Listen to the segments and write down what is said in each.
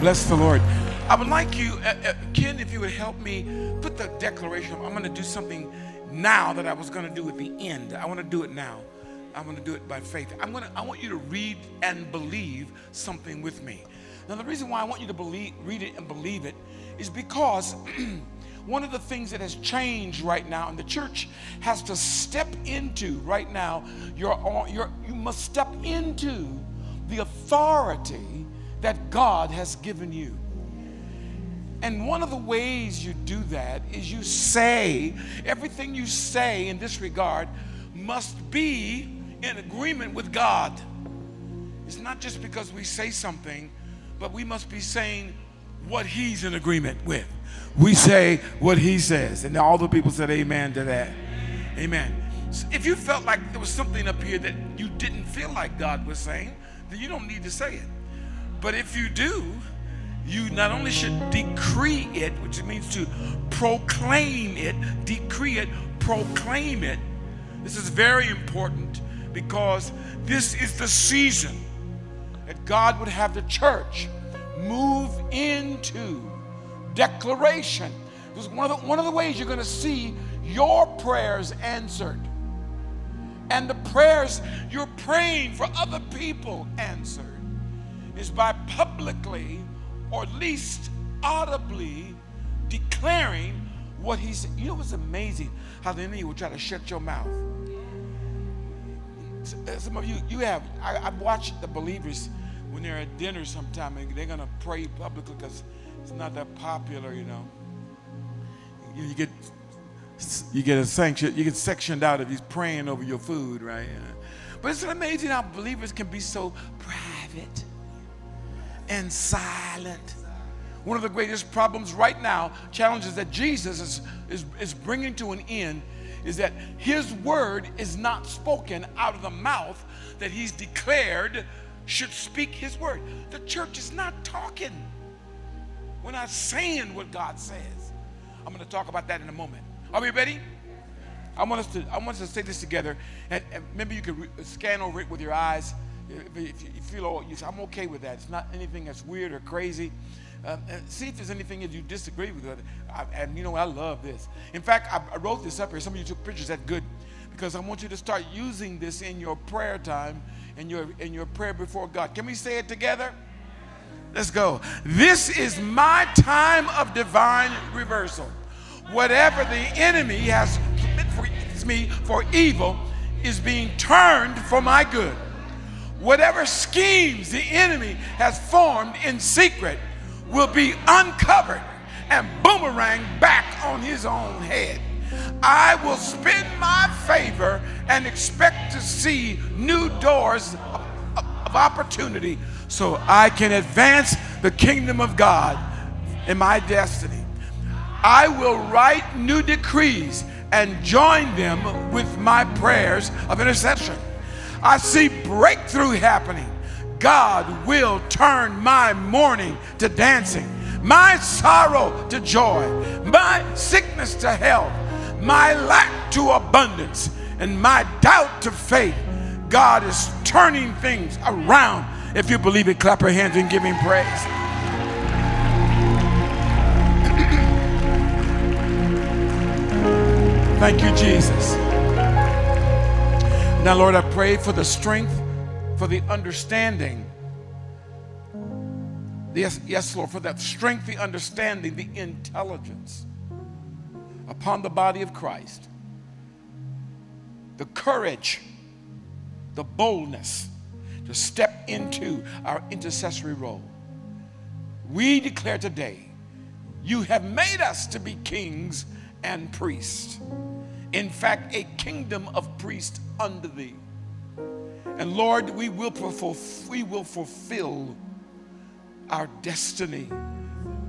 Bless the Lord. I would like you, uh, uh, Ken, if you would help me put the declaration. I'm going to do something now that I was going to do at the end. I want to do it now. I'm going to do it by faith. I'm going to. I want you to read and believe something with me. Now, the reason why I want you to believe, read it and believe it, is because one of the things that has changed right now, and the church has to step into right now. You're, you're you must step into the authority that God has given you. And one of the ways you do that is you say, everything you say in this regard must be in agreement with God. It's not just because we say something, but we must be saying what He's in agreement with. We say what He says. And all the people said amen to that. Amen. So if you felt like there was something up here that you didn't feel like God was saying, then you don't need to say it. But if you do, you not only should decree it, which means to proclaim it, decree it, proclaim it. This is very important because this is the season that God would have the church move into declaration. This is one of the, one of the ways you're going to see your prayers answered. And the prayers you're praying for other people answered is by publicly or at least audibly declaring what he said. You know what's amazing? How the enemy will try to shut your mouth. Uh, some of you, you have, I, have watched the believers when they're at dinner sometime and they're going to pray publicly because it's not that popular, you know. You, you, get you get a sanction, you get sectioned out if he's praying over your food, right? But it's amazing how believers can be so private and silent. One of the greatest problems right now, challenges that Jesus is, is, is bringing to an end, is that his word is not spoken out of the mouth that he's declared should speak his word. The church is not talking. We're not saying what God says. I'm going to talk about that in a moment. Are we ready? I want us to, I want us to say this together. And, and maybe you could re- scan over it with your eyes. If you feel, you say, I'm okay with that. It's not anything that's weird or crazy. Um, see if there's anything that you disagree with. I, and you know, I love this. In fact, I, I wrote this up here. Some of you took pictures. That's good. Because I want you to start using this in your prayer time and your, in your prayer before God. Can we say it together? Let's go. This is my time of divine reversal. Whatever the enemy has meant for me for evil is being turned for my good. Whatever schemes the enemy has formed in secret will be uncovered and boomerang back on his own head. I will spin my favor and expect to see new doors of, of opportunity so I can advance the kingdom of God in my destiny. I will write new decrees and join them with my prayers of intercession. I see breakthrough happening. God will turn my mourning to dancing, my sorrow to joy, my sickness to health, my lack to abundance, and my doubt to faith. God is turning things around. If you believe it, clap your hands and give him praise. Thank you, Jesus. Now, Lord, I pray for the strength, for the understanding. Yes, yes, Lord, for that strength, the understanding, the intelligence upon the body of Christ, the courage, the boldness to step into our intercessory role. We declare today, you have made us to be kings and priests. In fact, a kingdom of priests under thee. And Lord, we will, we will fulfill our destiny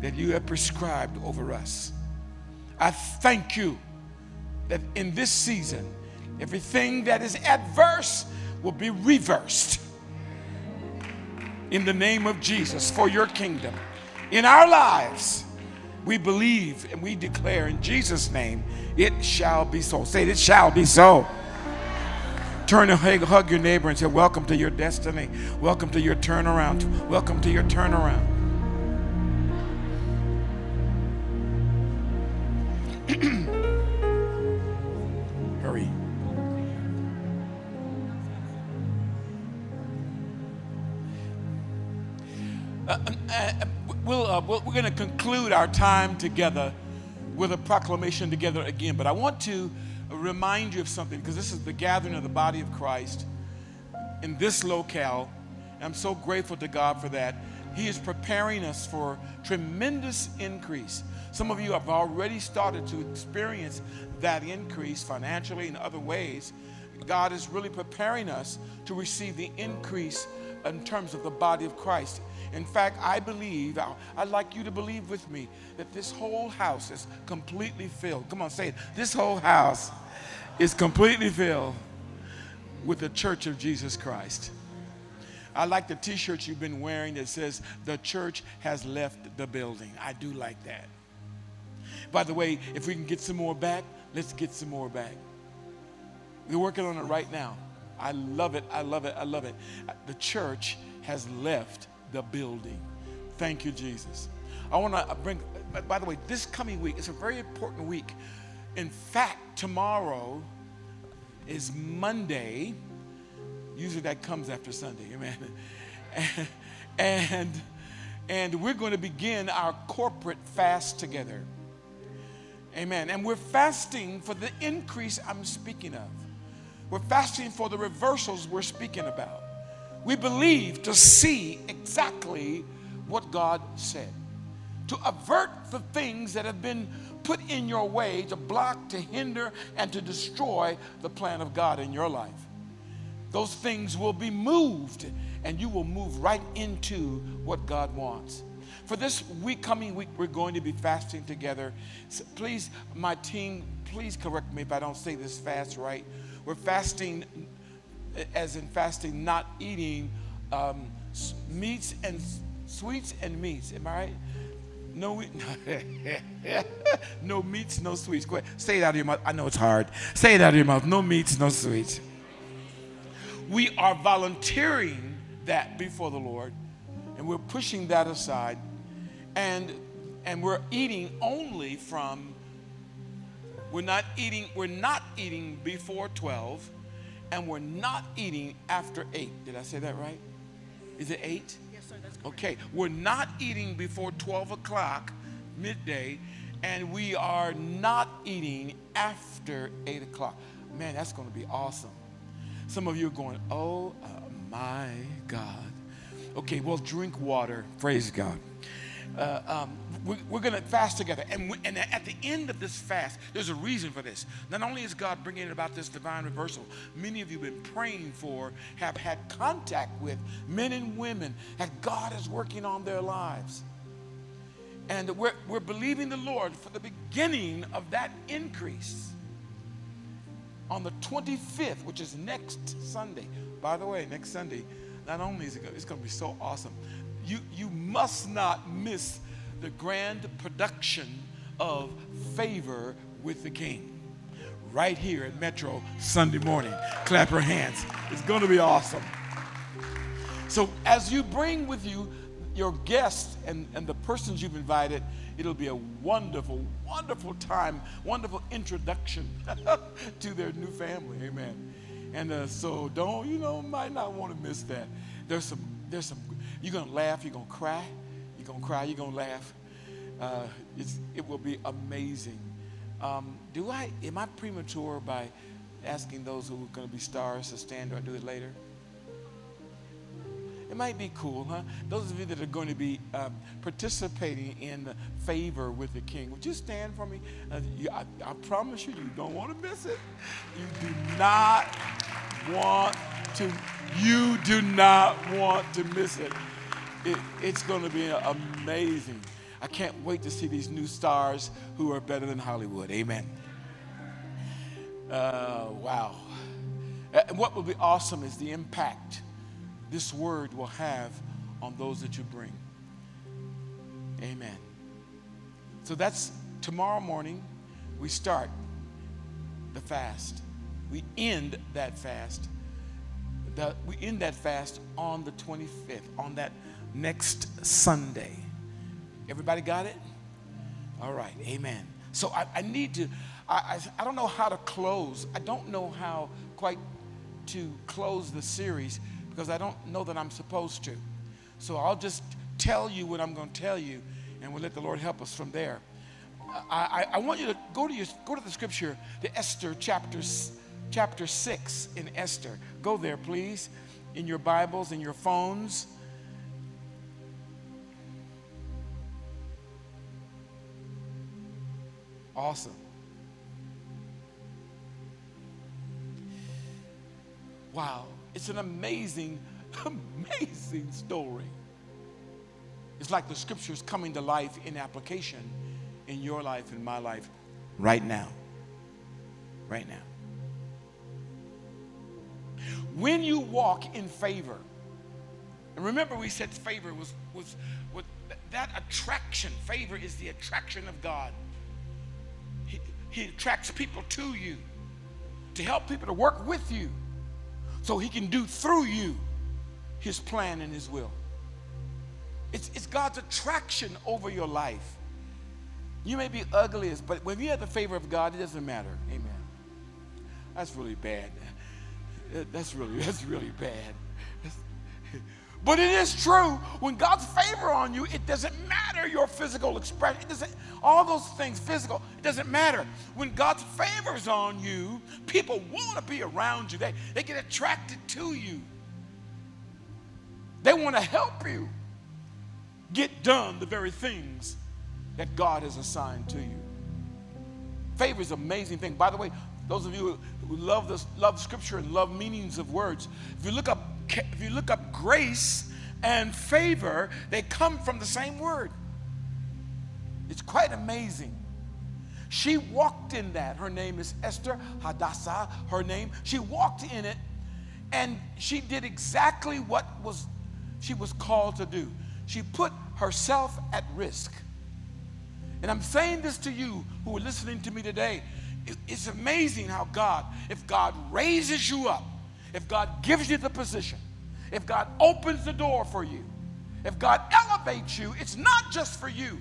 that you have prescribed over us. I thank you that in this season, everything that is adverse will be reversed in the name of Jesus for your kingdom. In our lives, we believe and we declare in Jesus' name, it shall be so. Say, it shall be so. Turn and hug your neighbor and say, Welcome to your destiny. Welcome to your turnaround. Welcome to your turnaround. Hurry. Uh, um, uh, uh, uh, we'll, uh, we're going to conclude our time together with a proclamation together again. But I want to remind you of something because this is the gathering of the body of Christ in this locale. And I'm so grateful to God for that. He is preparing us for tremendous increase. Some of you have already started to experience that increase financially and other ways. God is really preparing us to receive the increase in terms of the body of Christ. In fact, I believe, I'd like you to believe with me, that this whole house is completely filled. Come on, say it. This whole house is completely filled with the church of Jesus Christ. I like the t shirt you've been wearing that says, The church has left the building. I do like that. By the way, if we can get some more back, let's get some more back. We're working on it right now. I love it. I love it. I love it. The church has left the building. Thank you, Jesus. I want to bring, by the way, this coming week is a very important week. In fact, tomorrow is Monday. Usually that comes after Sunday, amen. And, and, and we're going to begin our corporate fast together. Amen. And we're fasting for the increase I'm speaking of. We're fasting for the reversals we're speaking about. We believe to see exactly what God said, to avert the things that have been put in your way to block, to hinder, and to destroy the plan of God in your life. Those things will be moved, and you will move right into what God wants. For this week, coming week, we're going to be fasting together. So please, my team, please correct me if I don't say this fast right. We're fasting, as in fasting, not eating um, meats and sweets and meats. Am I right? No, no meats, no sweets. Go ahead. Say it out of your mouth. I know it's hard. Say it out of your mouth. No meats, no sweets. We are volunteering that before the Lord, and we're pushing that aside and and we're eating only from we're not eating we're not eating before 12 and we're not eating after 8 did i say that right? Is it 8 yes sir that's correct. okay we're not eating before 12 o'clock midday and we are not eating after 8 o'clock. Man that's going to be awesome. Some of you are going oh uh, my god. Okay well drink water. Praise god uh, um, we, we're, going to fast together. And, we, and at the end of this fast, there's a reason for this. Not only is God bringing about this divine reversal, many of you have been praying for, have had contact with men and women that God is working on their lives. And we're, we're believing the Lord for the beginning of that increase on the 25th, which is next Sunday. By the way, next Sunday, not only is it going to be so awesome, you, you must not miss the grand production of Favor with the King right here at Metro Sunday morning. Clap your hands. It's going to be awesome. So, as you bring with you your guests and, and the persons you've invited, it'll be a wonderful, wonderful time, wonderful introduction to their new family. Amen. And uh, so, don't, you know, might not want to miss that. There's some, there's some you're going to laugh, you're going to cry, you're going to cry, you're going to laugh. Uh, it will be amazing. Um, do I, am I premature by asking those who are going to be stars to stand or do it later? It might be cool, huh? Those of you that are going to be um, participating in the favor with the king, would you stand for me? Uh, you, I, I promise you, you don't want to miss it. You do not want to, you do not want to miss it it, it's going to be amazing. I can't wait to see these new stars who are better than Hollywood. Amen. Uh, wow. And what will be awesome is the impact this word will have on those that you bring. Amen. So that's tomorrow morning. We start the fast. We end that fast. The, we end that fast on the 25th, on that next Sunday. Everybody got it? All right, amen. So I, I need to, I, I, I don't know how to close. I don't know how quite to close the series because I don't know that I'm supposed to. So I'll just tell you what I'm going to tell you, and we'll let the Lord help us from there. I, I, I want you to go to, your, go to the scripture, the Esther chapter, chapter 6 in Esther. Go there, please, in your Bibles, in your phones. Awesome. Wow, it's an amazing, amazing story. It's like the scriptures coming to life in application in your life in my life right now. Right now. When you walk in favor, and remember we said favor was, was, was that attraction. Favor is the attraction of God. He, attracts people to you to help people to work with you so he can do through you his plan and his will. It's, it's God's attraction over your life. You may be ugliest, but when you have the favor of God, it doesn't matter. Amen. That's really bad. That's really, that's really bad. But it is true. When God's favor on you, it doesn't matter your physical expression. It doesn't, all those things, physical, it doesn't matter. When God's favor is on you, people want to be around you. They, they get attracted to you. They want to help you get done the very things that God has assigned to you. Favor is an amazing thing. By the way, those of you who love this, love scripture and love meanings of words, if you look up if you look up grace and favor, they come from the same word. It's quite amazing. She walked in that. Her name is Esther Hadassah, her name. She walked in it and she did exactly what was she was called to do. She put herself at risk. And I'm saying this to you who are listening to me today. It's amazing how God, if God raises you up, if God gives you the position, if God opens the door for you, if God elevates you, it's not just for you,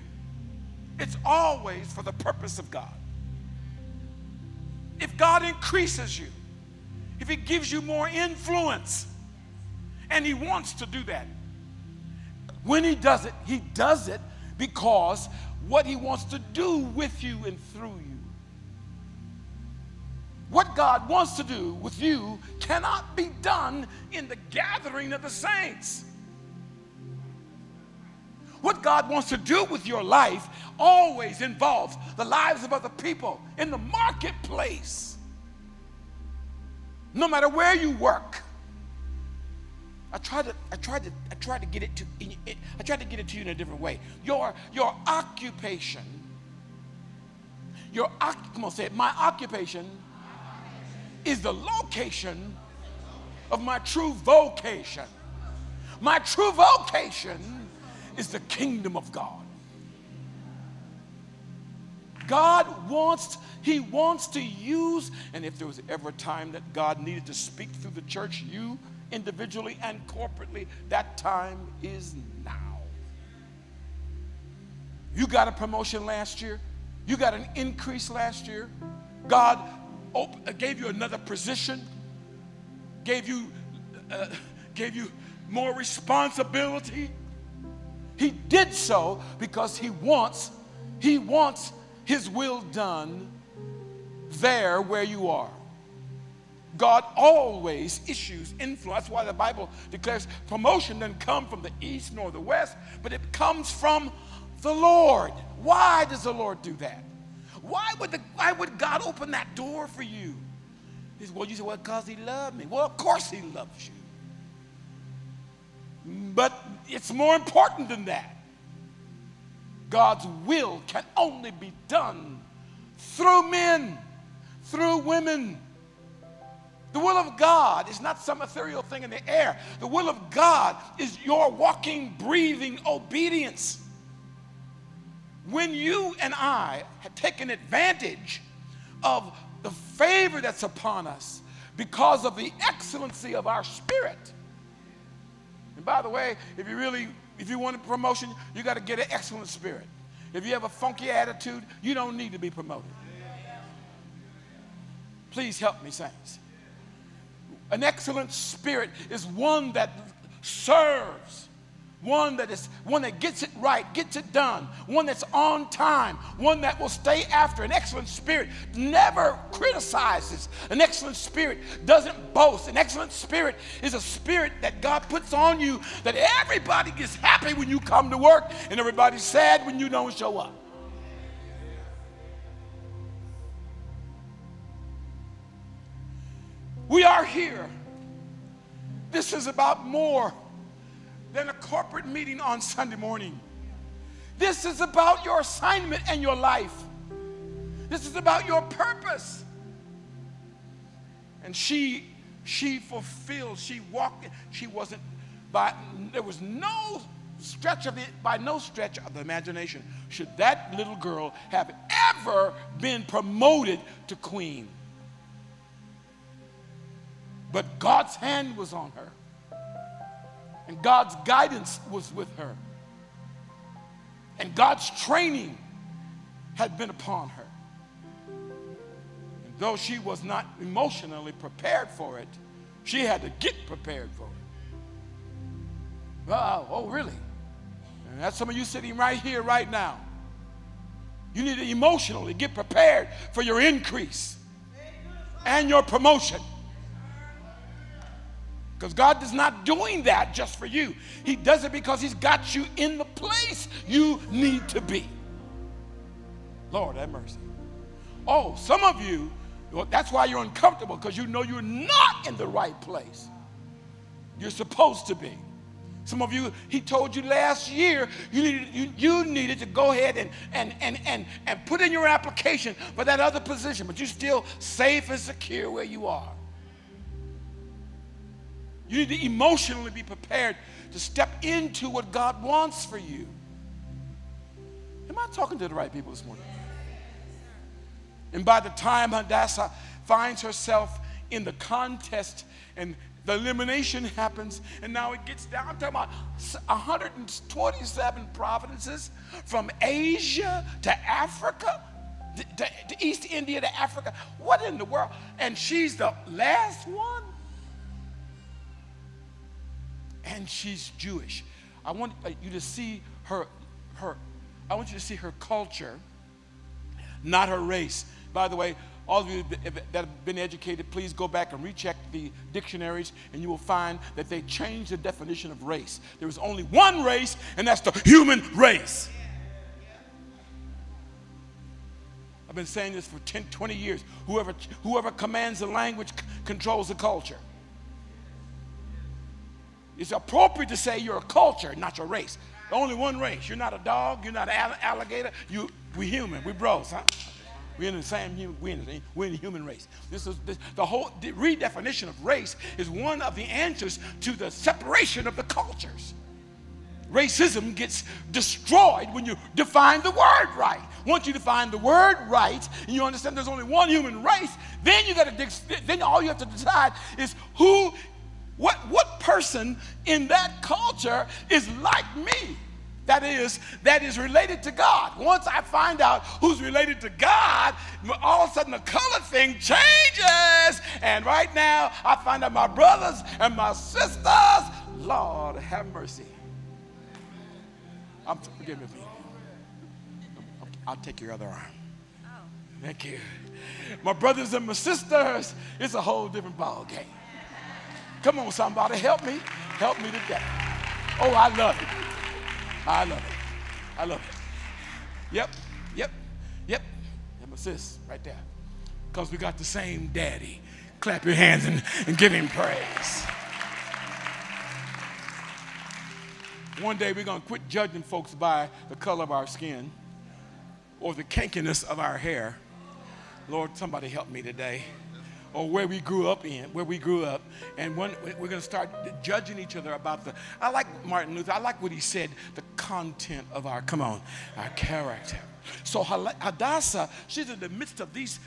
it's always for the purpose of God. If God increases you, if He gives you more influence, and He wants to do that, when He does it, He does it because what He wants to do with you and through you. What God wants to do with you cannot be done in the gathering of the saints. What God wants to do with your life always involves the lives of other people in the marketplace. No matter where you work. I tried to, I tried to, I tried to get it to, I tried to get it to you in a different way. Your, your occupation, your, come on, say it, my occupation is the location of my true vocation. My true vocation is the kingdom of God. God wants, He wants to use, and if there was ever a time that God needed to speak through the church, you individually and corporately, that time is now. You got a promotion last year, you got an increase last year. God gave you another position, gave you, uh, gave you more responsibility. He did so because he wants, he wants his will done there where you are. God always issues influence. That's why the Bible declares promotion doesn't come from the east nor the west, but it comes from the Lord. Why does the Lord do that? Why would, the, why would God open that door for you? He said, well, you say, well, because he loved me. Well, of course he loves you. But it's more important than that. God's will can only be done through men, through women. The will of God is not some ethereal thing in the air. The will of God is your walking, breathing obedience when you and I have taken advantage of the favor that's upon us because of the excellency of our spirit. And by the way, if you really, if you want a promotion, you got to get an excellent spirit. If you have a funky attitude, you don't need to be promoted. Please help me, saints. An excellent spirit is one that serves one that is one that gets it right gets it done. One that's on time. One that will stay after. An excellent spirit never criticizes. An excellent spirit doesn't boast. An excellent spirit is a spirit that god puts on you that everybody gets happy when you come to work and everybody's sad when you don't show up. We are here. This is about more than a corporate meeting on Sunday morning. This is about your assignment and your life. This is about your purpose. And she she fulfilled, she walked, she wasn't by there was no stretch of it, by no stretch of the imagination, should that little girl have ever been promoted to queen. But God's hand was on her. And God's guidance was with her. And God's training had been upon her. And though she was not emotionally prepared for it, she had to get prepared for it. Oh, oh really? And that's some of you sitting right here, right now. You need to emotionally get prepared for your increase and your promotion. Because God is not doing that just for you. He does it because He's got you in the place you need to be. Lord, have mercy. Oh, some of you, that's why you're uncomfortable because you know you're not in the right place. You're supposed to be. Some of you, he told you last year you needed, you, you needed to go ahead and, and, and, and, and put in your application for that other position, but you're still safe and secure where you are. You need to emotionally be prepared to step into what God wants for you. Am I talking to the right people this morning? And by the time Hadassah finds herself in the contest and the elimination happens, and now it gets down. Talking about 127 provinces from Asia to Africa, to, to East India to Africa. What in the world? And she's the last one and she's Jewish. I want uh, you to see her, her, I want you to see her culture, not her race. By the way, all of you that have been educated, please go back and recheck the dictionaries, and you will find that they changed the definition of race. There is only one race, and that's the human race. I've been saying this for 10, 20 years. Whoever, whoever commands the language controls the culture. It's appropriate to say you're a culture, not your race. Only one race. You're not a dog. You're not an alligator. You, we human. We bros, huh? We're in the same human. We're in the, we're in the human race. This is this, the whole the redefinition of race is one of the answers to the separation of the cultures. Racism gets destroyed when you define the word right. Once you define the word right and you understand there's only one human race, then you got to then all you have to decide is who what, what person in that culture is like me? That is, that is related to God. Once I find out who's related to God, all of a sudden the color thing changes. And right now, I find out my brothers and my sisters, Lord have mercy. I'm, forgive me. I'll take your other arm. Oh. Thank you. My brothers and my sisters, it's a whole different ball game. Come on, somebody, help me. Help me today. Oh, I love it. I love it. I love it. Yep, yep, yep. And my sis right there. Because we got the same daddy. Clap your hands and, and give him praise. One day we're going to quit judging folks by the color of our skin or the kinkiness of our hair. Lord, somebody help me today or where we grew up in, where we grew up. And we're going to start judging each other about the, I like Martin Luther, I like what he said, the content of our, come on, our character. So Hadassah, she's in the midst of these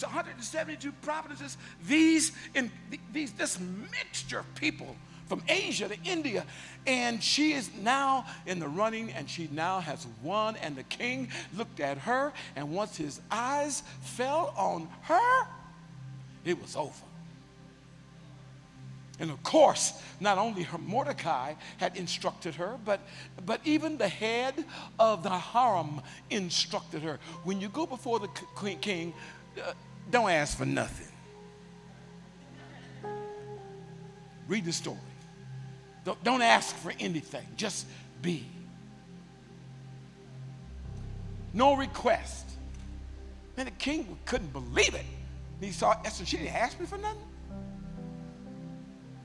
172 provinces, these, in these, this mixture of people from Asia to India. And she is now in the running and she now has won. And the king looked at her, and once his eyes fell on her, it was over. And of course, not only her Mordecai had instructed her, but, but even the head of the harem instructed her. When you go before the king, uh, don't ask for nothing. Read the story. Don't, don't ask for anything, just be. No request. And the king couldn't believe it. He saw Esther, she didn't ask me for nothing.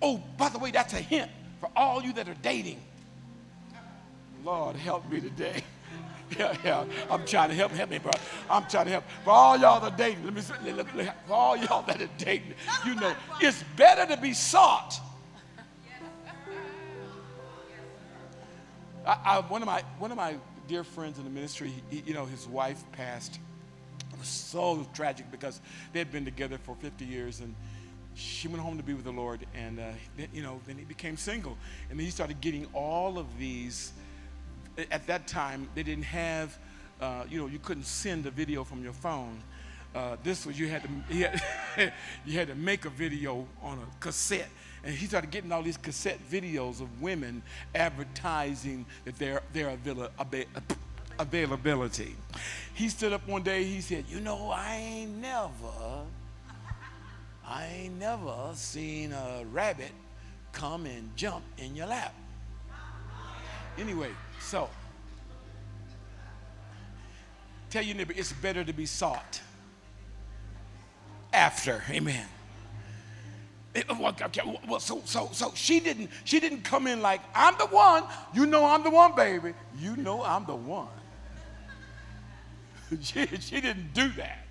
Oh, by the way, that's a hint for all you that are dating. Lord, help me today. Yeah, yeah. I'm trying to help. Help me, bro. I'm trying to help. For all y'all that are dating, let me look, look, for all y'all that are dating, you know, it's better to be sought. I, I, one of my one of my dear friends in the ministry, he, you know, his wife passed. Was so tragic because they had been together for 50 years and she went home to be with the Lord, and uh, then, you know, then he became single, and then he started getting all of these. At that time, they didn't have, uh, you know, you couldn't send a video from your phone. Uh, this was you had to you had, you had to make a video on a cassette, and he started getting all these cassette videos of women advertising that their their avail- availability. He stood up one day. He said, "You know, I ain't never." I ain't never seen a rabbit come and jump in your lap. Anyway, so tell your neighbor it's better to be sought after. Amen. Eh, well, so, so, so she didn't, she didn't come in like, I'm the one. You know I'm the one, baby. You know I'm the one. she, she didn't do that.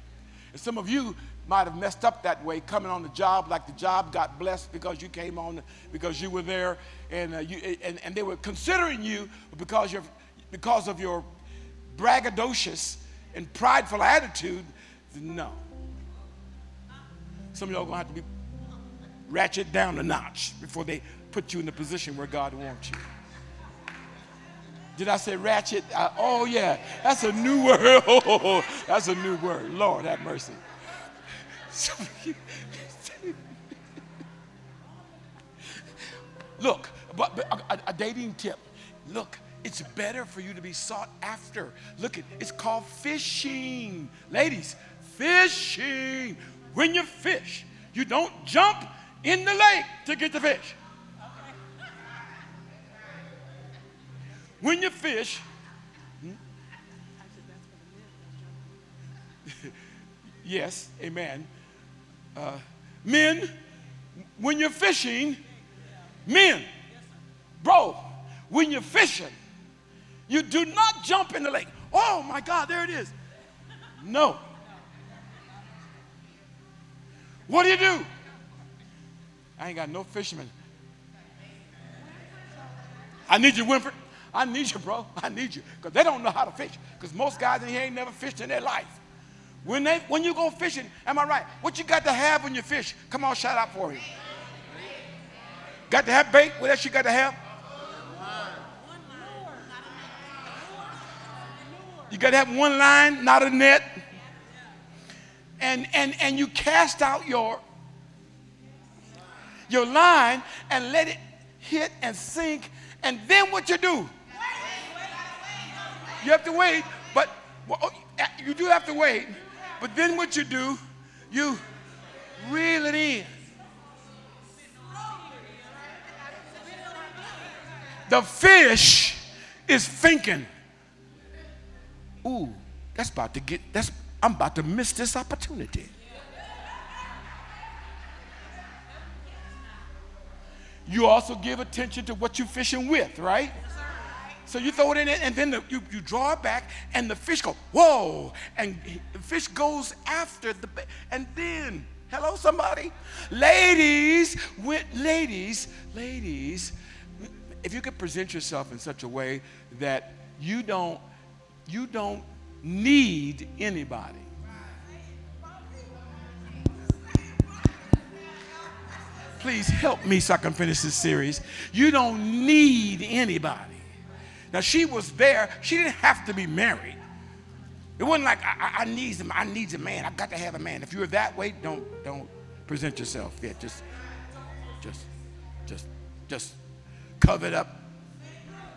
And some of you, might have messed up that way coming on the job like the job got blessed because you came on because you were there and, uh, you, and, and they were considering you because, you're, because of your braggadocious and prideful attitude. No. Some of y'all gonna have to be ratchet down a notch before they put you in the position where god wants you did I say ratchet? Uh, oh, yeah. That's a new word. Oh, that's a new word. Lord, have mercy. Look, but, but a, a, dating tip. Look, it's better for you to be sought after. Look, it, it's called fishing. Ladies, fishing. When you fish, you don't jump in the lake to get the fish. When you fish, hmm? yes, amen. Uh, men, when you're fishing, men, bro, when you're fishing, you do not jump in the lake. Oh my God, there it is. No. What do you do? I ain't got no fishermen. I need you, Winford. I need you, bro. I need you. Because they don't know how to fish. Because most guys in here ain't never fished in their life. When, they, when you go fishing, am I right? What you got to have when you fish? Come on, shout out for me. Got to have bait? What else you got to have? You got to have one line, not a net. And, and, and you cast out your, your line and let it hit and sink. And then what you do? You have to wait, but well, oh, you do have to wait. But then what you do, you reel it in. The fish is thinking, ooh, that's about to get, that's, I'm about to miss this opportunity. You also give attention to what you're fishing with, right? So you throw it in and then the, you, you draw it back, and the fish go, whoa, and the fish goes after the, and then, hello, somebody? Ladies, with, ladies, ladies, if you could present yourself in such a way that you don't, you don't need anybody. Please help me so I can finish this series. You don't need anybody. Now she was there. She didn't have to be married. It wasn't like I, I need some. I need a man. I've got to have a man. If you're that way, don't don't present yourself yet. Just just just just cover it up,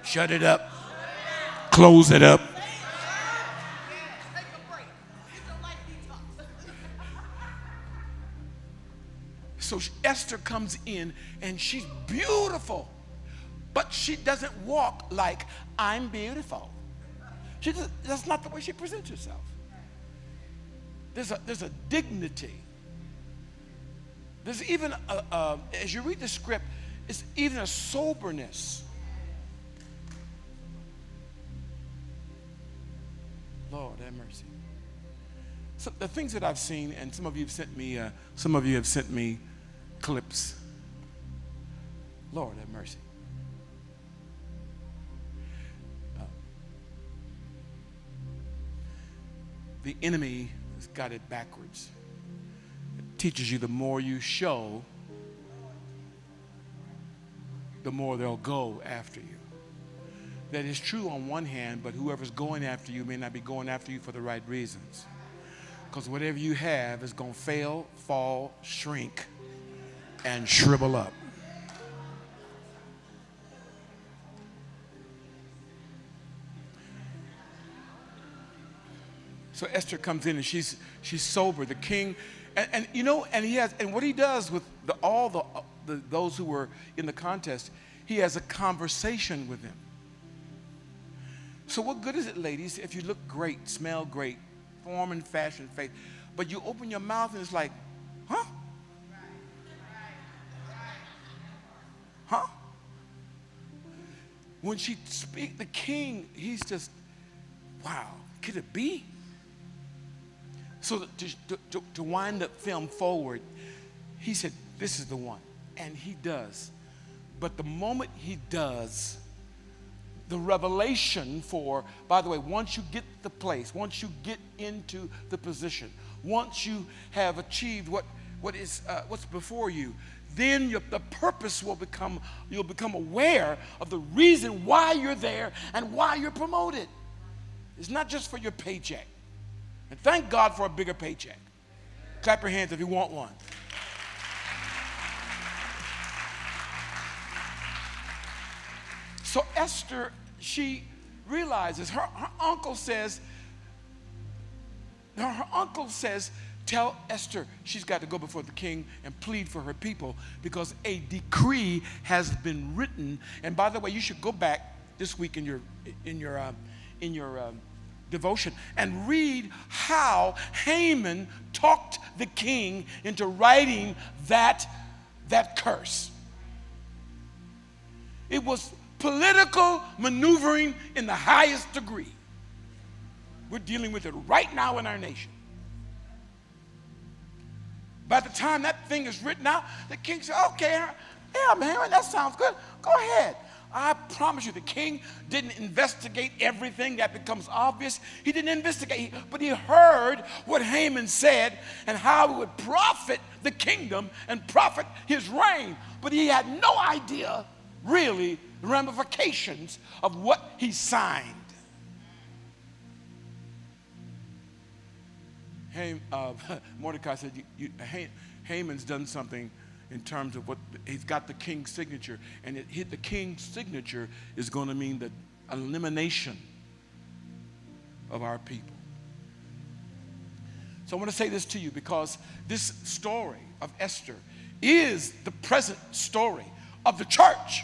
shut it up, close it up. So Esther comes in and she's beautiful, but she doesn't walk like I'm beautiful. She does, that's not the way she presents herself. There's a, there's a dignity. There's even, a, a, as you read the script, it's even a soberness. Lord, have mercy. So the things that I've seen, and some of you have sent me, uh, some of you have sent me clips. Lord, have mercy. The enemy has got it backwards. It teaches you the more you show, the more they'll go after you. That is true on one hand, but whoever's going after you may not be going after you for the right reasons. Because whatever you have is going to fail, fall, shrink, and shrivel up. So Esther comes in and she's she's sober. The king, and, and you know, and he has, and what he does with the, all the the, those who were in the contest, he has a conversation with them. So, what good is it, ladies, if you look great, smell great, form and fashion, faith, but you open your mouth and it's like, huh? Huh? When she speak, the king, he's just, wow, could it be? So to, to, to wind the film forward, he said, this is the one and he does. But the moment he does, the revelation for, by the way, once you get the place, once you get into the position, once you have achieved what, what is, uh, what's before you, then your, the purpose will become, you'll become aware of the reason why you're there and why you're promoted. It's not just for your paycheck. And thank God for a bigger paycheck. Clap your hands if you want one. So Esther, she realizes her, her uncle says, her, her uncle says, tell Esther she's got to go before the king and plead for her people because a decree has been written. And by the way, you should go back this week in your in your uh, in your um, devotion and read how Haman talked the king into writing that that curse. It was political maneuvering in the highest degree. We're dealing with it right now in our nation. By the time that thing is written out, the king said, okay, yeah, man, that sounds good. Go ahead. I promise you, the king didn't investigate everything that becomes obvious. He didn't investigate, but he heard what Haman said and how it would profit the kingdom and profit his reign. But he had no idea, really, the ramifications of what he signed. Ham, uh, Mordecai said, you, you, Haman's done something in terms of what he's got the king's signature, and it hit the king's signature is going to mean the elimination of our people. So I want to say this to you because this story of Esther is the present story of the church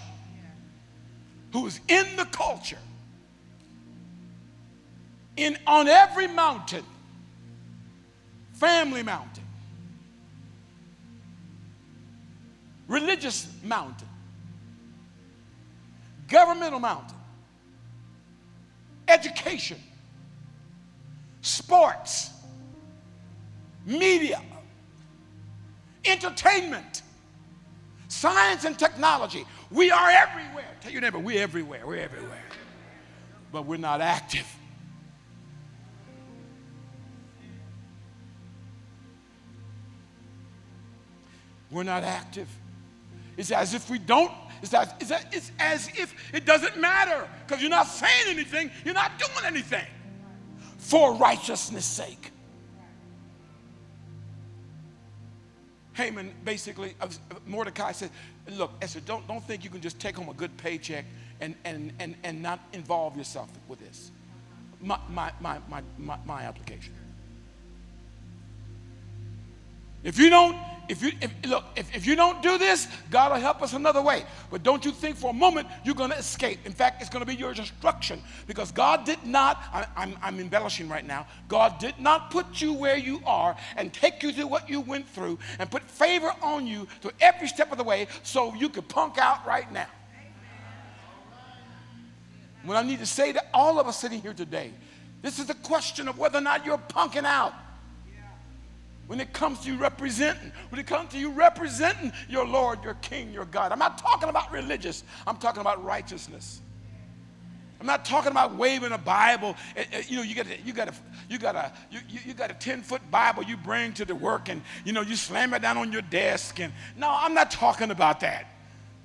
who is in the culture, in, on every mountain, family mountain, religious mountain, governmental mountain, education, sports, media, entertainment, science and technology. We are everywhere. Tell your neighbor, we're everywhere. We're everywhere. But we're not active. We're not active. It's as if we don't, it's as, it's as, it's as if it doesn't matter because you're not saying anything, you're not doing anything for righteousness' sake. Haman basically, uh, Mordecai said, Look, Esther, don't, don't think you can just take home a good paycheck and, and, and, and not involve yourself with this. My, my, my, my, my, my application. If you don't, if you if, look, if, if you don't do this, God will help us another way. But don't you think for a moment you're going to escape. In fact, it's going to be your destruction because God did not. I, I'm, I'm embellishing right now. God did not put you where you are and take you through what you went through and put favor on you to every step of the way so you could punk out right now. What I need to say to all of us sitting here today, this is a question of whether or not you're punking out. When it comes to you representing, when it comes to you representing your Lord, your King, your God. I'm not talking about religious, I'm talking about righteousness. I'm not talking about waving a Bible. Eh, eh, you know, you got a, you got a, you got a, you, you got a 10 foot Bible you bring to the work and, you know, you slam it down on your desk. And no, I'm not talking about that.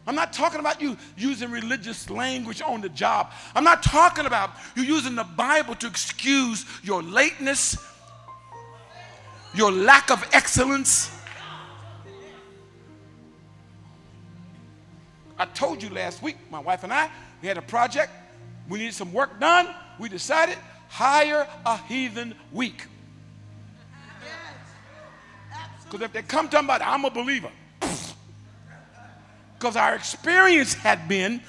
I'm not talking about you using religious language on the job. I'm not talking about you using the Bible to excuse your lateness, your lack of excellence. I told you last week, my wife and I, we had a project. We needed some work done. We decided hire a heathen week. Because if they come talking about, I'm a believer. Because our experience had been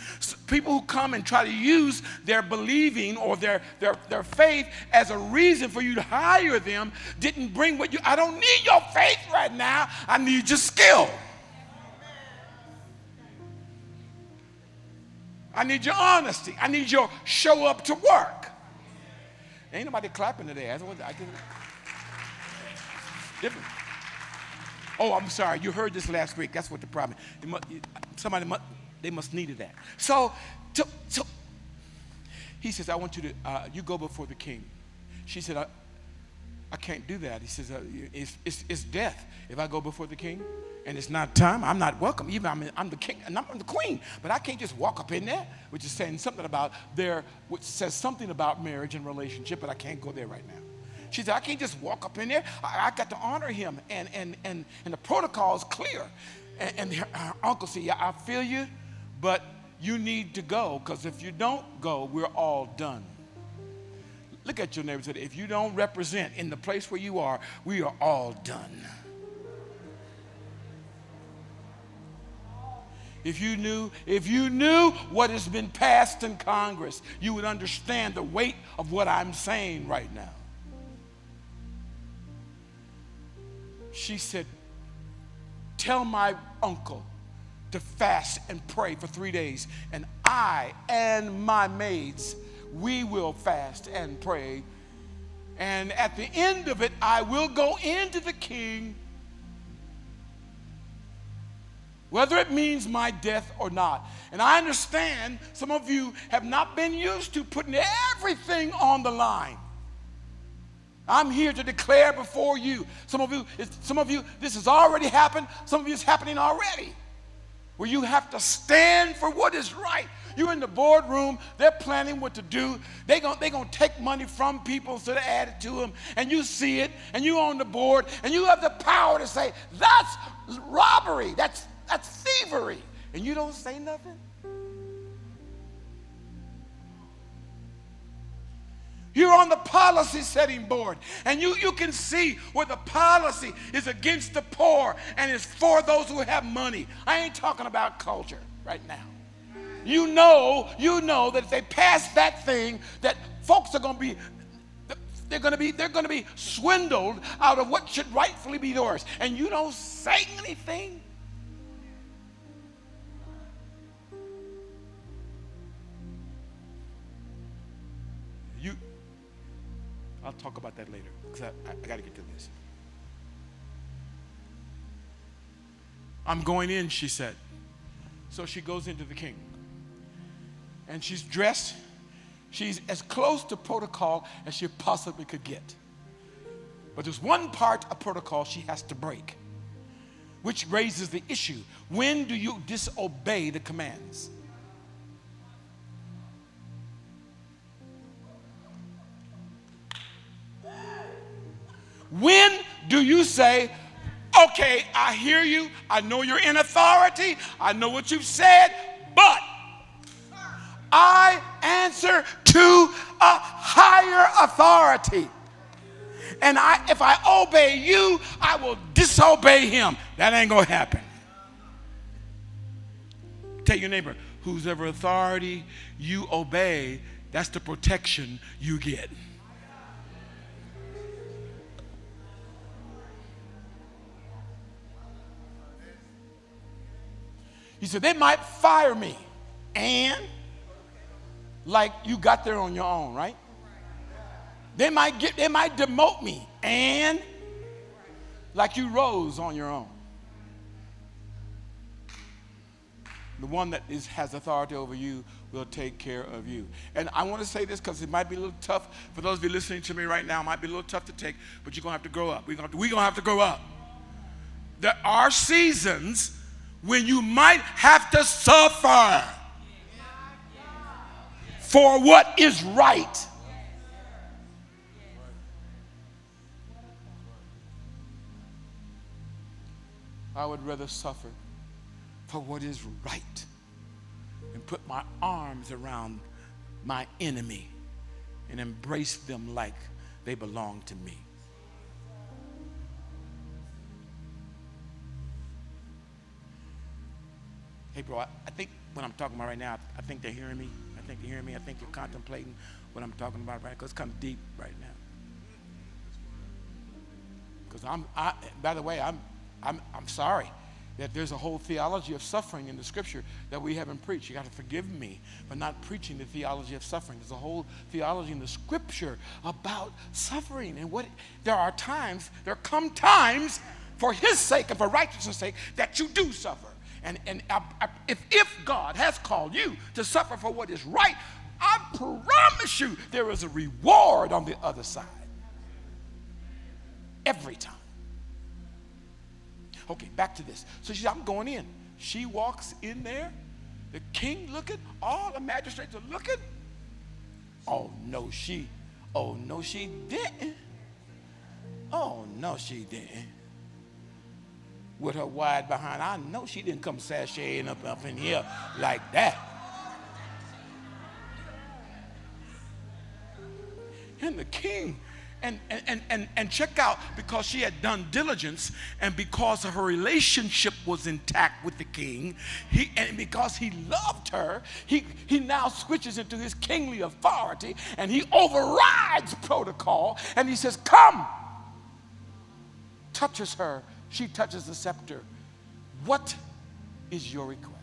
people who come and try to use their believing or their, their, their faith as a reason for you to hire them didn't bring what you, I don't need your faith right now, I need your skill. I need your honesty. I need your show up to work. Ain't nobody clapping today. I can, different. Oh, I'm sorry. You heard this last week. That's what the problem. Must, somebody must, they must needed that. So, so he says, I want you to, uh, you go before the king. She said, I, I can't do that. He says, uh, it's, it's, it's, death if I go before the king. And it's not time. I'm not welcome. Even I'm, I'm the king and I'm the queen. But I can't just walk up in there, which is saying something about there, which says something about marriage and relationship, but I can't go there right now. She said, I can't just walk up in there. I, I got to honor him. And, and, and, and the protocol is clear. And, and her, her uncle said, Yeah, I feel you, but you need to go because if you don't go, we're all done. Look at your neighbor and say, If you don't represent in the place where you are, we are all done. If you knew, if you knew what has been passed in Congress, you would understand the weight of what I'm saying right now. She said, Tell my uncle to fast and pray for three days, and I and my maids, we will fast and pray. And at the end of it, I will go into the king, whether it means my death or not. And I understand some of you have not been used to putting everything on the line. I'm here to declare before you. Some of you, some of you, this has already happened. Some of you, it's happening already. Where you have to stand for what is right. You're in the boardroom, they're planning what to do. They're going they gonna take money from people so they add it to them. And you see it, and you're on the board, and you have the power to say, that's robbery, that's, that's thievery. And you don't say nothing? You're on the policy setting board, and you, you can see where the policy is against the poor and is for those who have money. I ain't talking about culture right now. You know, you know that if they pass that thing, that folks are going to be they're going to be they're going to be swindled out of what should rightfully be yours and you don't say anything I'll talk about that later because I, I, I got to get to this. I'm going in, she said. So she goes into the king. And she's dressed, she's as close to protocol as she possibly could get. But there's one part of protocol she has to break. which raises the issue when do you disobey the commands? When do you say, okay, I hear you, I know you're in authority, I know what you've said, but I answer to a higher authority. And I, if I obey you, I will disobey him. That ain't gonna happen. Tell your neighbor, whose ever authority you obey, that's the protection you get. He said, they might fire me. And like you got there on your own, right? They might get they might demote me. And like you rose on your own. The one that is, has authority over you will take care of you. And I want to say this because it might be a little tough for those of you listening to me right now. It might be a little tough to take, but you're gonna have to grow up. We're gonna, we're gonna have to grow up. There are seasons when you might have to suffer for what is right. I would rather suffer for what is right and put my arms around my enemy and embrace them like they belong to me. Hey, bro, I, I think what I'm talking about right now, I, think they're hearing me. I think they're hearing me. I think you're contemplating what I'm talking about right because it's come deep right now. Because I'm, I, by the way, I'm, I'm, I'm sorry that there's a whole theology of suffering in the scripture that we haven't preached. You got to forgive me for not preaching the theology of suffering. There's a whole theology in the scripture about suffering and what there are times, there come times for his sake and for righteousness' sake that you do suffer. And, and I, I, if, if God has called you to suffer for what is right, I promise you there is a reward on the other side. Every time. Okay, back to this. So she said, I'm going in. She walks in there. The king looking, all the magistrates are looking. Oh no, she, oh no, she didn't. Oh no, she didn't with her wide behind. I know she didn't come sashaying up, up in here like that. And the king, and, and, and, and check out, because she had done diligence and because her relationship was intact with the king, he, and because he loved her, he, he now switches into his kingly authority and he overrides protocol and he says, Come, touches her she touches the scepter. What is your request?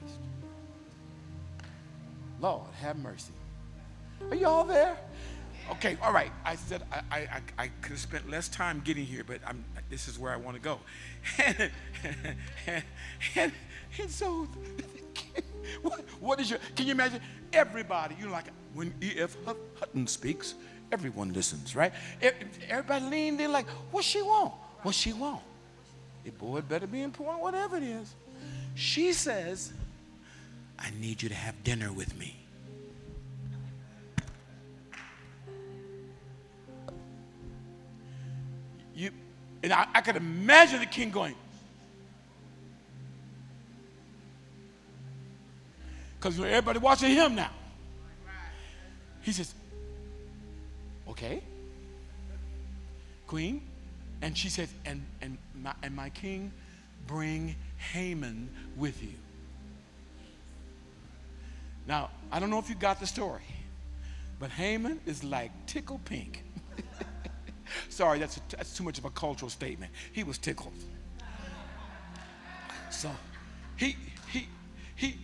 Lord, have mercy. Are you all there? Okay, all right. I said I, I, I could have spent less time getting here, but I'm, this is where I want to go. And, and, and, and so, what, what is your, can you imagine? Everybody, you know, like when E.F. Hutton speaks, everyone listens, right? Everybody leaned in like, what she want? What she want? It, boy, it better be important, whatever it is. She says, I need you to have dinner with me. You, and I, I could imagine the king going, because everybody watching him now. He says, okay, queen. And she says, and, and my, and my king, bring Haman with you. Now, I don't know if you got the story, but Haman is like tickle pink. Sorry, that's, a, that's too much of a cultural statement. He was tickled. So he, he, he,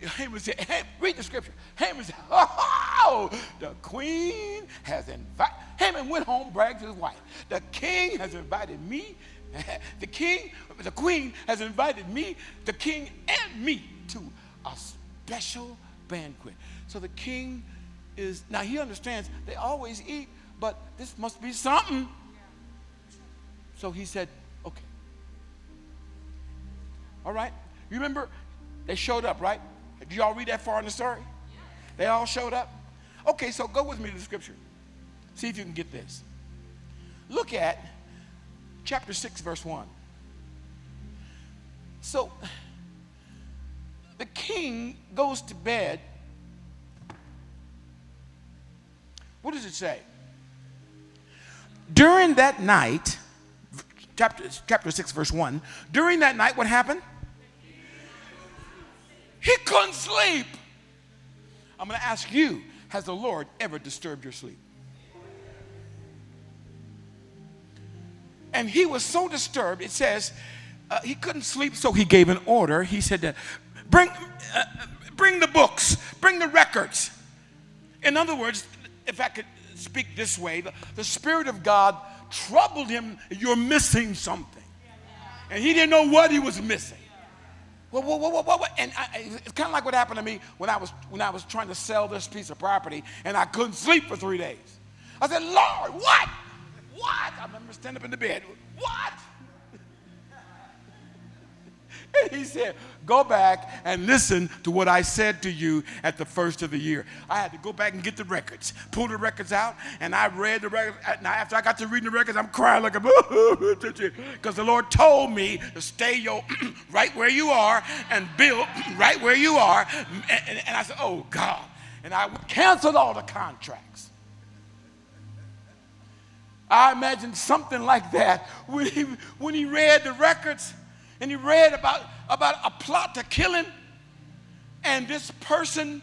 Haman said, read the scripture. Haman said, oh, the queen has invited, Haman went home, bragged to his wife. The king has invited me the king, the queen has invited me, the king and me to a special banquet. So the king is, now he understands they always eat, but this must be something. So he said, okay. All right? You remember they showed up, right? Did y'all read that far in the story? They all showed up? Okay, so go with me to the scripture. See if you can get this. Look at chapter 6, verse 1. So the king goes to bed. What does it say? During that night, chapter, chapter 6, verse 1, during that night, what happened? He couldn't sleep. I'm going to ask you Has the Lord ever disturbed your sleep? And he was so disturbed, it says, uh, he couldn't sleep, so he gave an order. He said, bring, uh, bring the books, bring the records. In other words, if I could speak this way, the, the Spirit of God troubled him. You're missing something. And he didn't know what he was missing. Well, what, what, what, what? And I, it's kind of like what happened to me when I was when I was trying to sell this piece of property and I couldn't sleep for three days. I said, Lord, what? What? I remember standing up in the bed. What? And he said, Go back and listen to what I said to you at the first of the year. I had to go back and get the records, pull the records out, and I read the records. Now, after I got to reading the records, I'm crying like a because the Lord told me to stay your right where you are and build right where you are. And, and, and I said, Oh, God. And I canceled all the contracts. I imagine something like that when he, when he read the records and he read about, about a plot to kill him, and this person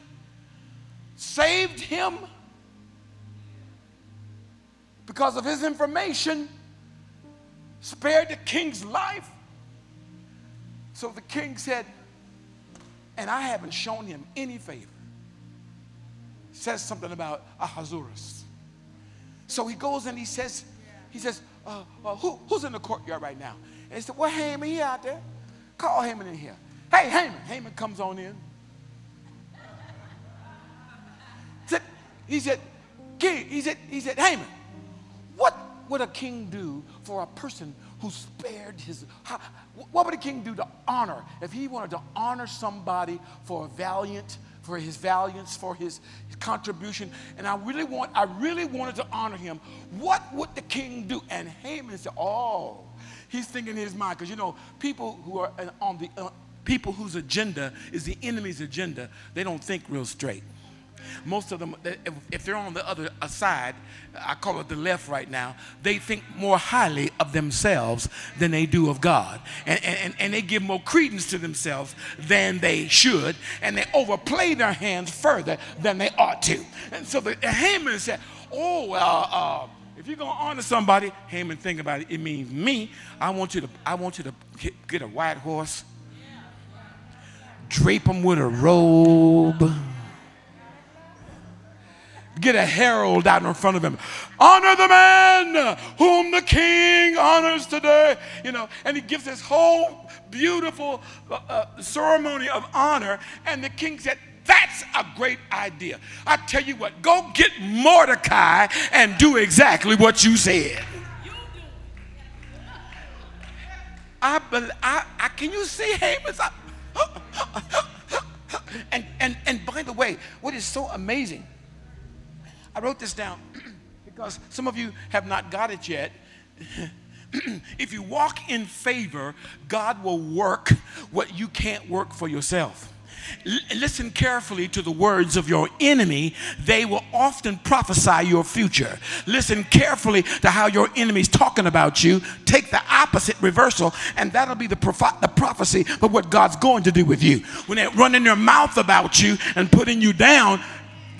saved him because of his information, spared the king's life. So the king said, and I haven't shown him any favor. Says something about Ahasuerus. So he goes and he says, he says, uh, uh, who, who's in the courtyard right now? And he said, Well, Haman, he out there. Call Haman in here. Hey, Haman. Haman comes on in. He said, King, he said, he said, Haman, what would a king do for a person who spared his what would a king do to honor if he wanted to honor somebody for a valiant for his valiance for his, his contribution. And i really want i really wanted to honor him. What would the king do? And haman said oh. He's thinking in his mind because you know people who are on the uh, people whose agenda is the enemy's agenda they don't think real straight most of them if they're on the other side i call it the left right now they think more highly of themselves than they do of god and, and, and they give more credence to themselves than they should and they overplay their hands further than they ought to and so the haman said oh uh, uh, if you're gonna honor somebody, Haman, think about it. It means me. I want you to. I want you to get, get a white horse, drape him with a robe, get a herald out in front of him. Honor the man whom the king honors today. You know, and he gives this whole beautiful uh, uh, ceremony of honor. And the king said, that's a great idea. I tell you what, go get Mordecai and do exactly what you said. I, I, I can you see Haman's? and, and, and by the way, what is so amazing, I wrote this down because some of you have not got it yet. if you walk in favor, God will work what you can't work for yourself. L- listen carefully to the words of your enemy. They will often prophesy your future. Listen carefully to how your enemy's talking about you. Take the opposite reversal, and that'll be the, proph- the prophecy of what God's going to do with you. When they're running their mouth about you and putting you down,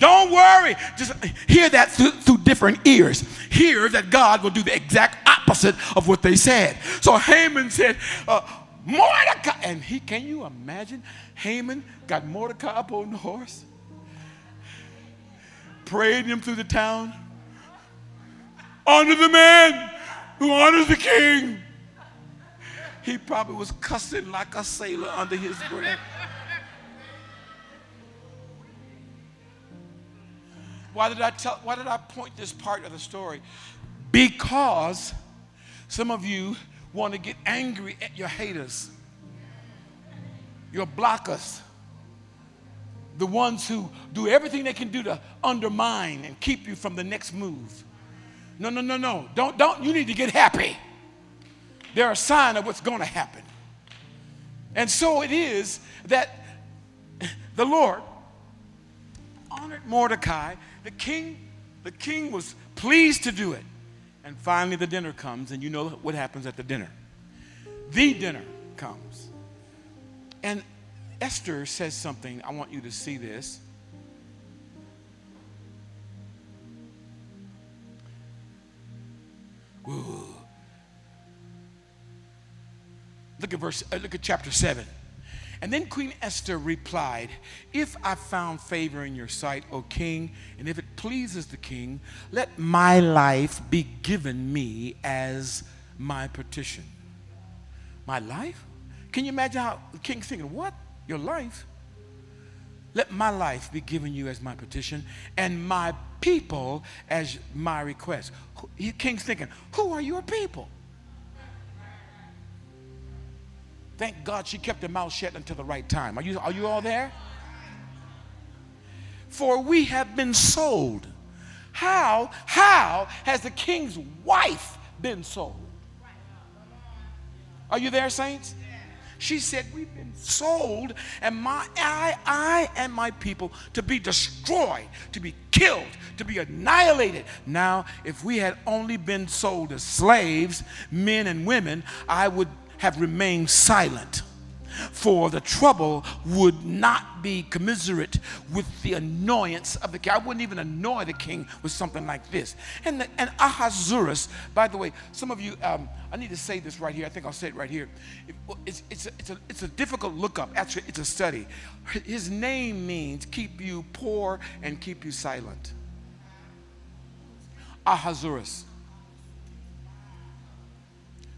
don't worry. Just hear that through, through, different ears. Hear that God will do the exact opposite of what they said. So Haman said, uh, Mordecai. And he, can you imagine? Haman got Mordecai up on the horse, paraded him through the town. Honor the man who honors the king. He probably was cussing like a sailor under his breath. Why did I tell why did I point this part of the story? Because some of you want to get angry at your haters. your blockers, the ones who do everything they can do to undermine and keep you from the next move. No, no, no, no. Don't, don't. You need to get happy. They're a sign of what's going to happen. And so it is that the Lord honored Mordecai. The king, the king was pleased to do it. And finally the dinner comes, and you know what happens at the dinner. The dinner comes. And Esther says something. I want you to see this. Ooh. Look at verse, uh, look at chapter 7. And then Queen Esther replied, If I found favor in your sight, O king, and if it pleases the king, let my life be given me as my petition. My life? Can you imagine how the king's thinking, What? Your life? Let my life be given you as my petition, and my people as my request. King's thinking, Who are your people? Thank God she kept her mouth shut until the right time. Are you, are you all there? For we have been sold. How, how has the king's wife been sold? Are you there, saints? She said, We've been sold, and my I, I and my people to be destroyed, to be killed, to be annihilated. Now, if we had only been sold as slaves, men and women, I would have remained silent for the trouble would not be commiserate with the annoyance of the king. I wouldn't even annoy the king with something like this. And, the, and Ahasuerus, by the way, some of you, um, I need to say this right here. I think I'll say it right here. It's, it's, a, it's, a, it's a difficult lookup. Actually, it's a study. His name means keep you poor and keep you silent. Ahasuerus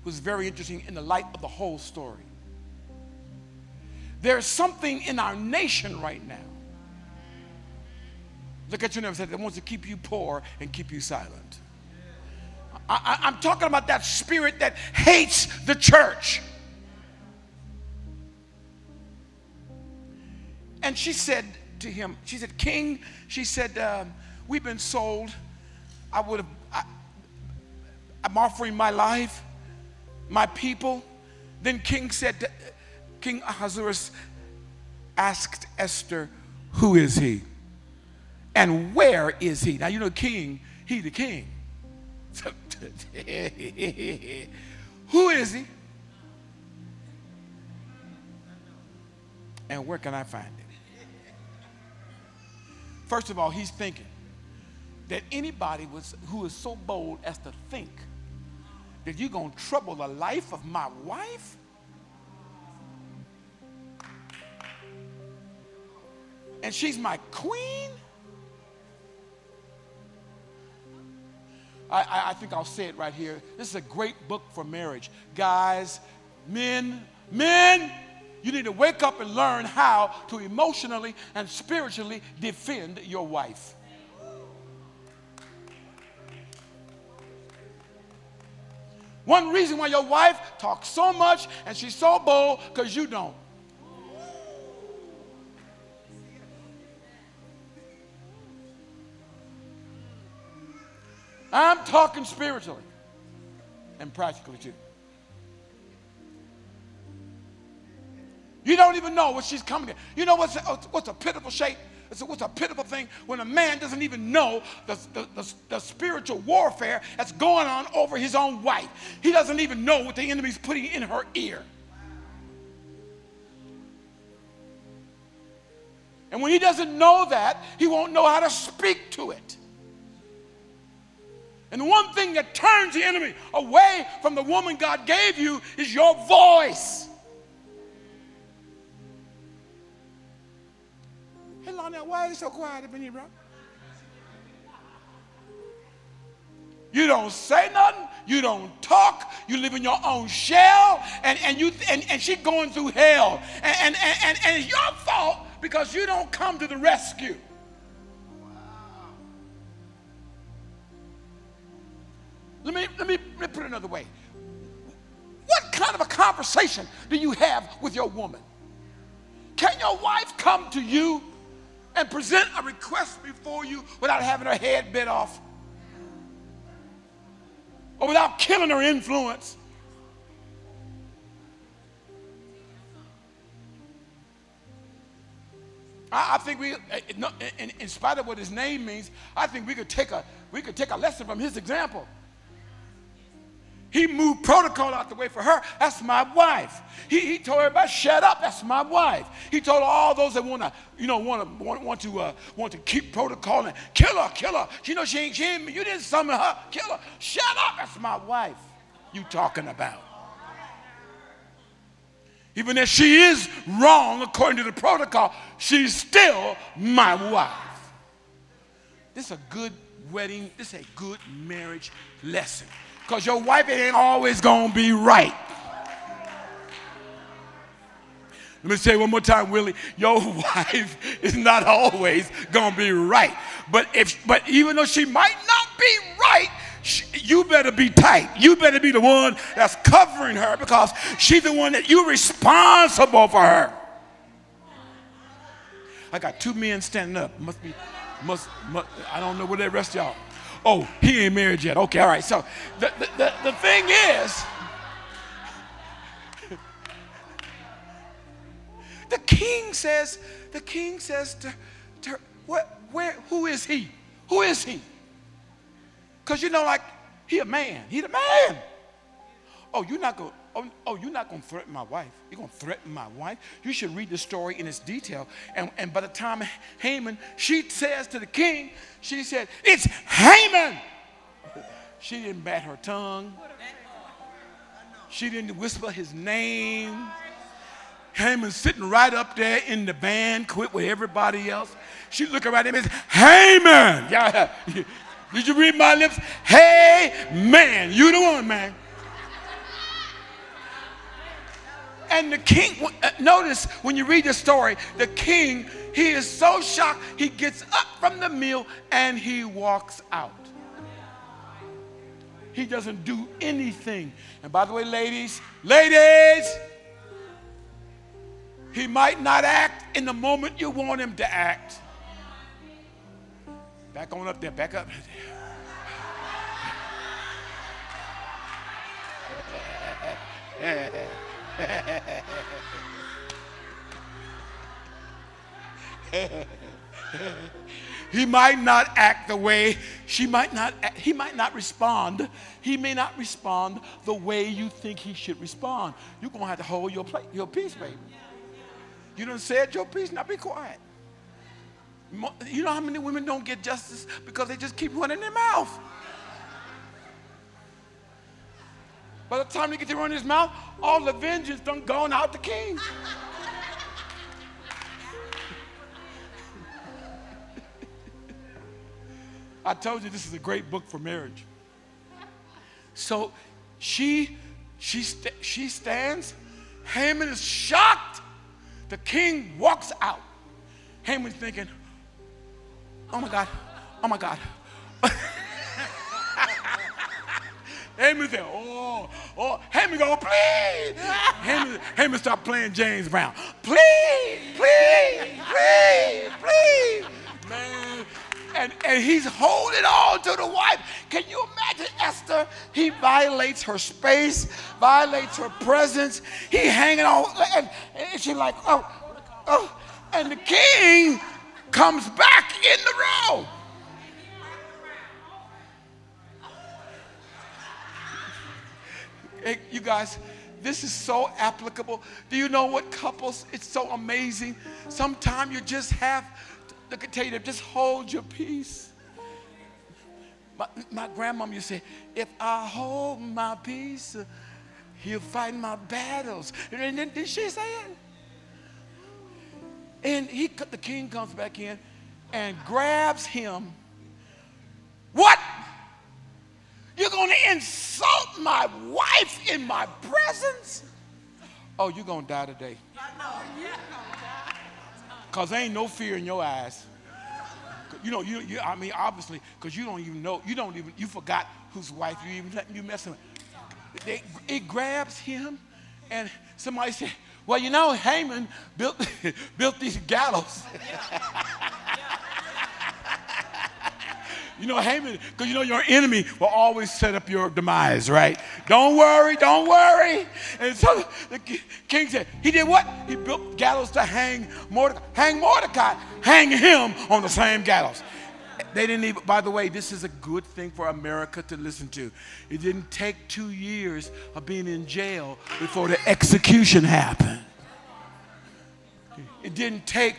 was very interesting in the light of the whole story. There's something in our nation right now. Look at your neighbor that wants to keep you poor and keep you silent. I, am talking about that spirit that hates the church. And she said to him, she said, King, she said, um, we've been sold. I would have, I'm offering my life my people. Then King said, King Ahasuerus asked Esther, Who is he? And where is he? Now, you know, king, he the king. Who is he? And where can I find it? First of all, he's thinking that anybody was, who is so bold as to think that you're going to trouble the life of my wife? And she's my queen? I, I, I, think I'll say it right here. This is a great book for marriage. Guys, men, men, you need to wake up and learn how to emotionally and spiritually defend your wife. One reason why your wife talks so much and she's so bold because you don't. I'm talking spiritually and practically too. You don't even know what she's coming in. You know what's what's a pitiful shape? It's a, a pitiful thing when a man doesn't even know the, the, the, the, spiritual warfare that's going on over his own wife. He doesn't even know what the enemy's putting in her ear. And when he doesn't know that, he won't know how to speak to it. And the one thing that turns the enemy away from the woman God gave you is your voice. Hello now, why is it so quiet up in here, bro? You don't say nothing. You don't talk. You live in your own shell. And, and, you, and, and she going through hell. And, and, and, and it's your fault because you don't come to the rescue. Let me, let me, let me put it another way. What kind of a conversation do you have with your woman? Can your wife come to you and present a request before you without having her head bit off? Or without killing her influence? I, think we, uh, in, in spite of what his name means, I think we could take a we could take a lesson from his example. He moved protocol out the way for her. That's my wife. He, he told everybody, "Shut up." That's my wife. He told all those that want to, you know, want to want, want to uh, want to keep protocol and kill her, kill her. You know, she ain't, she ain't. You didn't summon her. Kill her. Shut up. That's my wife. You talking about? Even if she is wrong according to the protocol, she's still my wife. This is a good wedding. This is a good marriage lesson. Because your wife ain't always going to be right. Let me say one more time, Willie. Your wife is not always to be right. But if but even though she might not be right, she, you better be tight. You better be the one that's covering her because she's the one that you're responsible for her. I got two men standing up. Must be, must, must I don't know where the rest y'all. Oh, he ain't married yet. Okay, all right. So the, the, the, the thing is, the king says, the king says to, to what, where, who is he? Who is he? Because you know, like, he a man. He the man. Oh, you're not going oh, oh, you're not gonna threaten my wife. You're gonna threaten my wife. You should read the story in its detail. And, and by the time Haman, she says to the king, she said, It's Haman. She didn't bat her tongue. She didn't whisper his name. Haman's sitting right up there in the banquet with everybody else. She right at him and says, Haman. Yeah. Did you read my lips? Hey, man, you the one, man. And the king, uh, notice when you read the story, the king, he is so shocked, he gets up from the meal and he walks out. He doesn't do anything. And by the way, ladies, ladies, he might not act in the moment you want him to act. Back on up there, back up. he might not act the way she might not he might not respond. He may not respond the way you think he should respond. You're going to have to hold your plate your peace baby. You don't say your piece now be quiet. You know how many women don't get justice because they just keep running their mouth? By the time he gets to run his mouth, all the vengeance done gone out the king. I told you this is a great book for marriage. So she she st- she stands. Haman is shocked. The king walks out. Haman's thinking, Oh my God. Oh my God. Haman said, oh, oh, Haman go, please. Haman, Haman start playing James Brown. Please, please, please, please. Man, and, and he's holding on to the wife. Can you imagine Esther? He violates her space, violates her presence. He hanging on, and, and she's like, oh, oh. And the king comes back in the row. Hey, you guys, this is so applicable. Do you know what couples? It's so amazing. Sometimes you just have to to just hold your peace. My, my grandmom used to say, if I hold my peace, he'll fight my battles. And then did she say it? And he, the king comes back in and grabs him. What? You're going to insult my wife in my presence? Oh, you're going to die today. Because ain't no fear in your eyes. You know, you, you I mean, obviously, because you don't even know, you don't even, you forgot whose wife you even you messing with. It grabs him, and somebody said, Well, you know, Haman built, built these gallows. you know, Haman, because you know your enemy will always set up your demise, right? Don't worry, don't worry. And so the king said, he did what? He built gallows to hang Mordecai. Hang Mordecai, hang him on the same gallows. They didn't even, by the way, this is a good thing for America to listen to. It didn't take two years of being in jail before the execution happened. It didn't take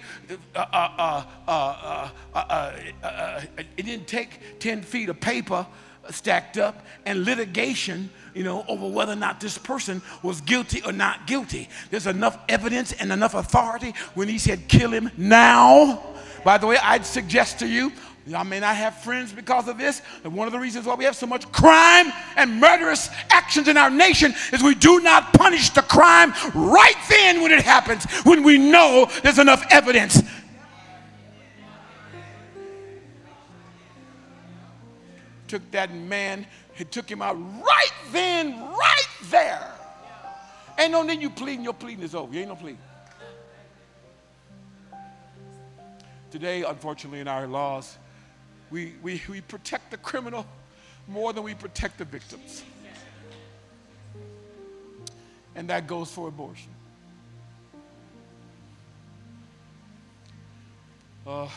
uh, uh, uh, it didn't take 10 feet of paper stacked up and litigation, you know, over whether or not this person was guilty or not guilty. There's enough evidence and enough authority when he said, kill him now. By the way, I'd suggest to you I may not have friends because of this. And one of the reasons why we have so much crime and murderous actions in our nation is we do not punish the crime right then when it happens, when we know there's enough evidence. Took that man, he took him out right then, right there. Ain't no need you pleading, your pleading is over. You ain't no pleading. Today, unfortunately, in our laws, we, we, we protect the criminal more than we protect the victims. And that goes for abortion. Uh,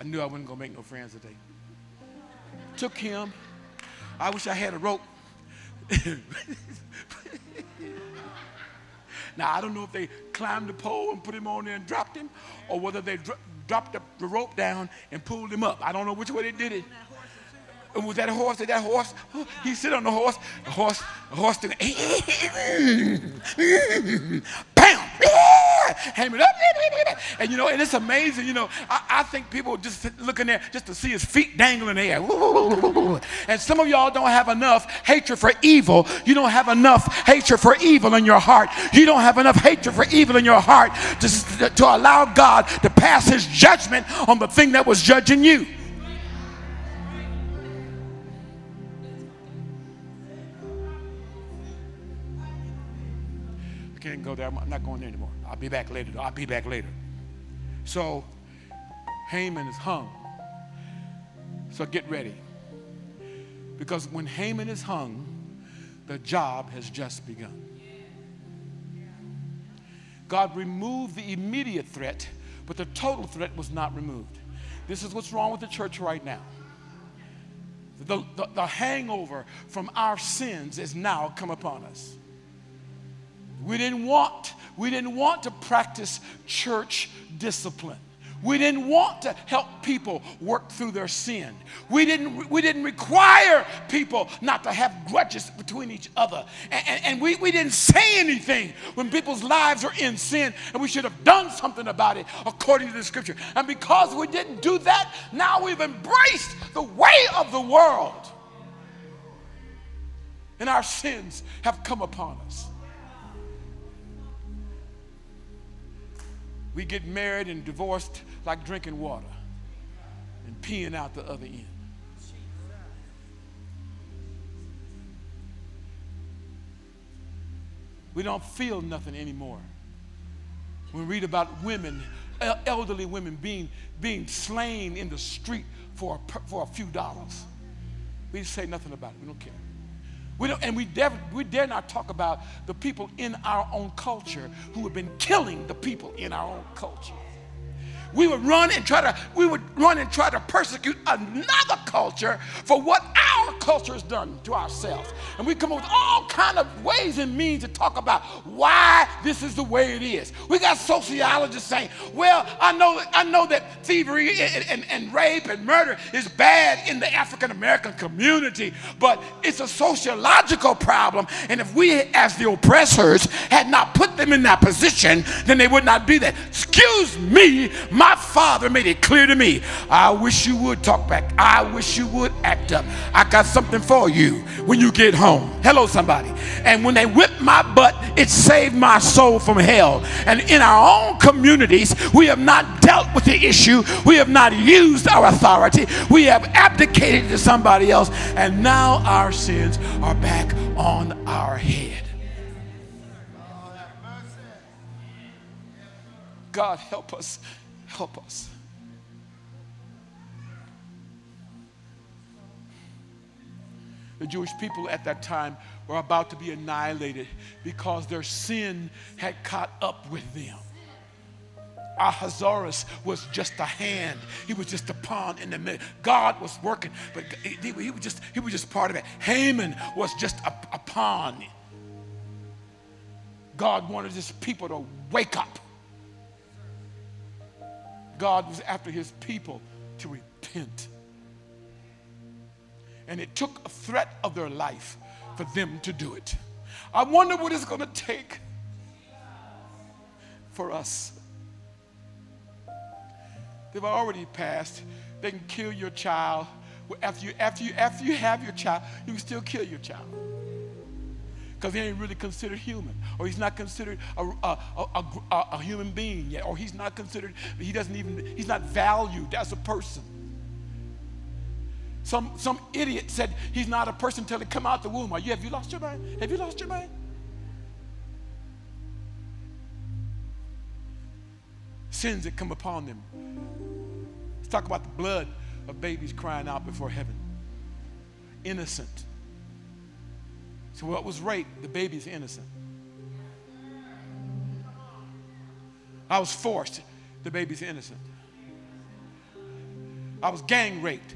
I knew I wasn't going to make no friends today. Took him. I wish I had a rope. now, I don't know if they climbed the pole and put him on there and dropped him, or whether they dro- dropped the, the rope down and pulled him up. I don't know which way they did it. Was that horse? Did that horse? He sit on the horse. The horse, the horse. And you know, and it's amazing, you know. I, I think people just looking there just to see his feet dangling there. And some of y'all don't have enough hatred for evil. You don't have enough hatred for evil in your heart. You don't have enough hatred for evil in your heart to, to allow God to pass his judgment on the thing that was judging you. can't go there. I'm not going there anymore. I'll be back later. I'll be back later. So Haman is hung. So get ready. Because when Haman is hung, the job has just begun. God removed the immediate threat, but the total threat was not removed. This is what's wrong with the church right now. The, the, the hangover from our sins is now come upon us. We didn't want, we didn't want to practice church discipline. We didn't want to help people work through their sin. We didn't, we didn't require people not to have grudges between each other. And, and, and, we, we didn't say anything when people's lives are in sin, and we should have done something about it according to the scripture. And because we didn't do that, now we've embraced the way of the world. And our sins have come upon us. We get married and divorced like drinking water and peeing out the other end. We don't feel nothing anymore. We read about women, elderly women being, being slain in the street for a, for a few dollars. We say nothing about it. We don't care. We don't, and we we dare not talk about the people in our own culture who have been killing the people in our own culture we would run and try to we would run and try to persecute another culture for what our culture has done to ourselves. And we come up with all kind of ways and means to talk about why this is the way it is. We got sociologists saying well i know i know that thievery and, and, and rape and murder is bad in the african american community but it's a sociological problem. And if we as the oppressors had not put them in that position then they would not be there. Excuse me my father made it clear to me. I wish you would talk back. I wish you would act up. I got something for you when you get home. Hello, somebody. And when they whipped my butt, it saved my soul from hell. And in our own communities, we have not dealt with the issue. We have not used our authority. We have abdicated to somebody else. And now our sins are back on our head. God, help us. Help us. The Jewish people at that time were about to be annihilated because their sin had caught up with them. Ahasuerus was just a hand. He was just a pawn in the middle. God was working, but he, he was just he was just part of it. Haman was just a, a pawn. God wanted his people to wake up. God was after his people to repent. And it took a threat of their life for them to do it. I wonder what it's going to take for us. They've already passed. They can kill your child. After you, after you, after you have your child, you can still kill your child. Because he ain't really considered human, or he's not considered a, a, a, a, human being yet, or he's not considered, he doesn't even, he's not valued as a person. Some, some idiot said he's not a person until he come out the womb. Are you, have you lost your mind? Have you lost your mind? Sins that come upon them. Let's talk about the blood of babies crying out before heaven. Innocent. So what was rape? The baby's innocent. I was forced. The baby's innocent. I was gang raped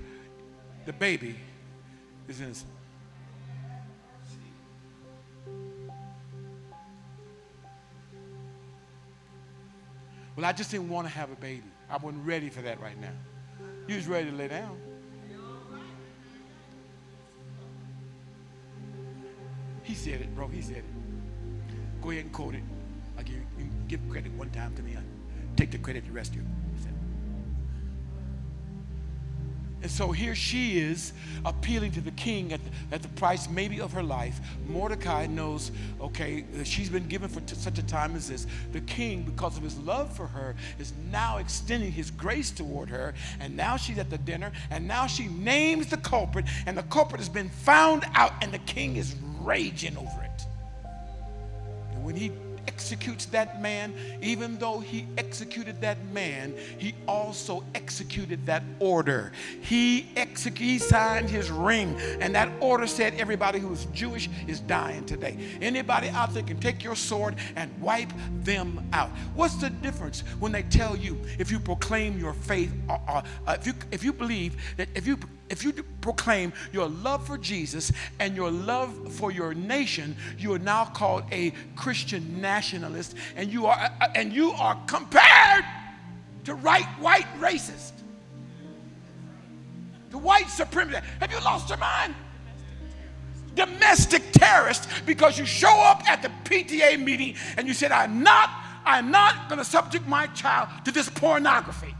the baby is innocent. Well, I just didn't want to have a baby. I wasn't ready for that right now. You was ready to lay down. He said it, bro. He said it. Go ahead and quote it. I'll give, give credit one time to me. I take the credit the rest of you. And so here she is appealing to the king at the, at the price maybe of her life. Mordecai knows, okay, she's been given for t- such a time as this. The king, because of his love for her, is now extending his grace toward her. And now she's at the dinner, and now she names the culprit, and the culprit has been found out, and the king is raging over it. And when he executes that man, even though he executed that man, he also executed that order. He, exec- he signed his ring, and that order said everybody who is Jewish is dying today. Anybody out there can take your sword and wipe them out. What's the difference when they tell you if you proclaim your faith, uh, uh if, you, if you believe that if you if you proclaim your love for Jesus and your love for your nation, you are now called a Christian nationalist, and you are uh, and you are compared to right white racist, the white supremacist. Have you lost your mind? Domestic terrorist because you show up at the PTA meeting and you said, "I'm not, I'm not going to subject my child to this pornography."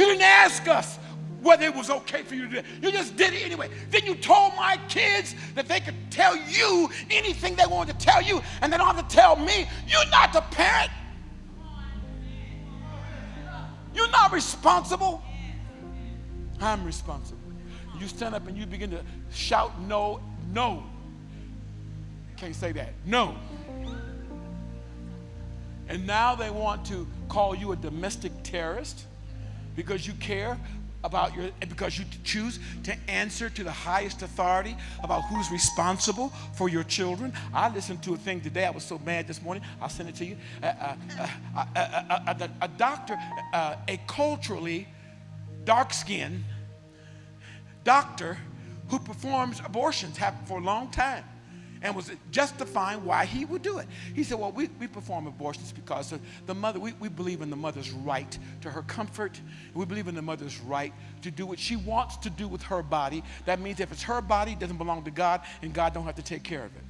You didn't ask us whether it was okay for you to do it. You just did it anyway. Then you told my kids that they could tell you anything they wanted to tell you, and they don't have to tell me. You're not the parent. You're not responsible. I'm responsible. You stand up and you begin to shout, no, no. Can't say that. No. And now they want to call you a domestic terrorist because you care about your because you choose to answer to the highest authority about who's responsible for your children. I listened to a thing today. I was so mad this morning. I'll send it to you. Uh, uh, uh, a, doctor a culturally dark-skinned doctor who performs abortions have for a long time and was justifying why he would do it. He said, Well, we, we perform abortions because the mother, we, we believe in the mother's right to her comfort. We believe in the mother's right to do what she wants to do with her body. That means if it's her body, it doesn't belong to God, and God don't have to take care of it.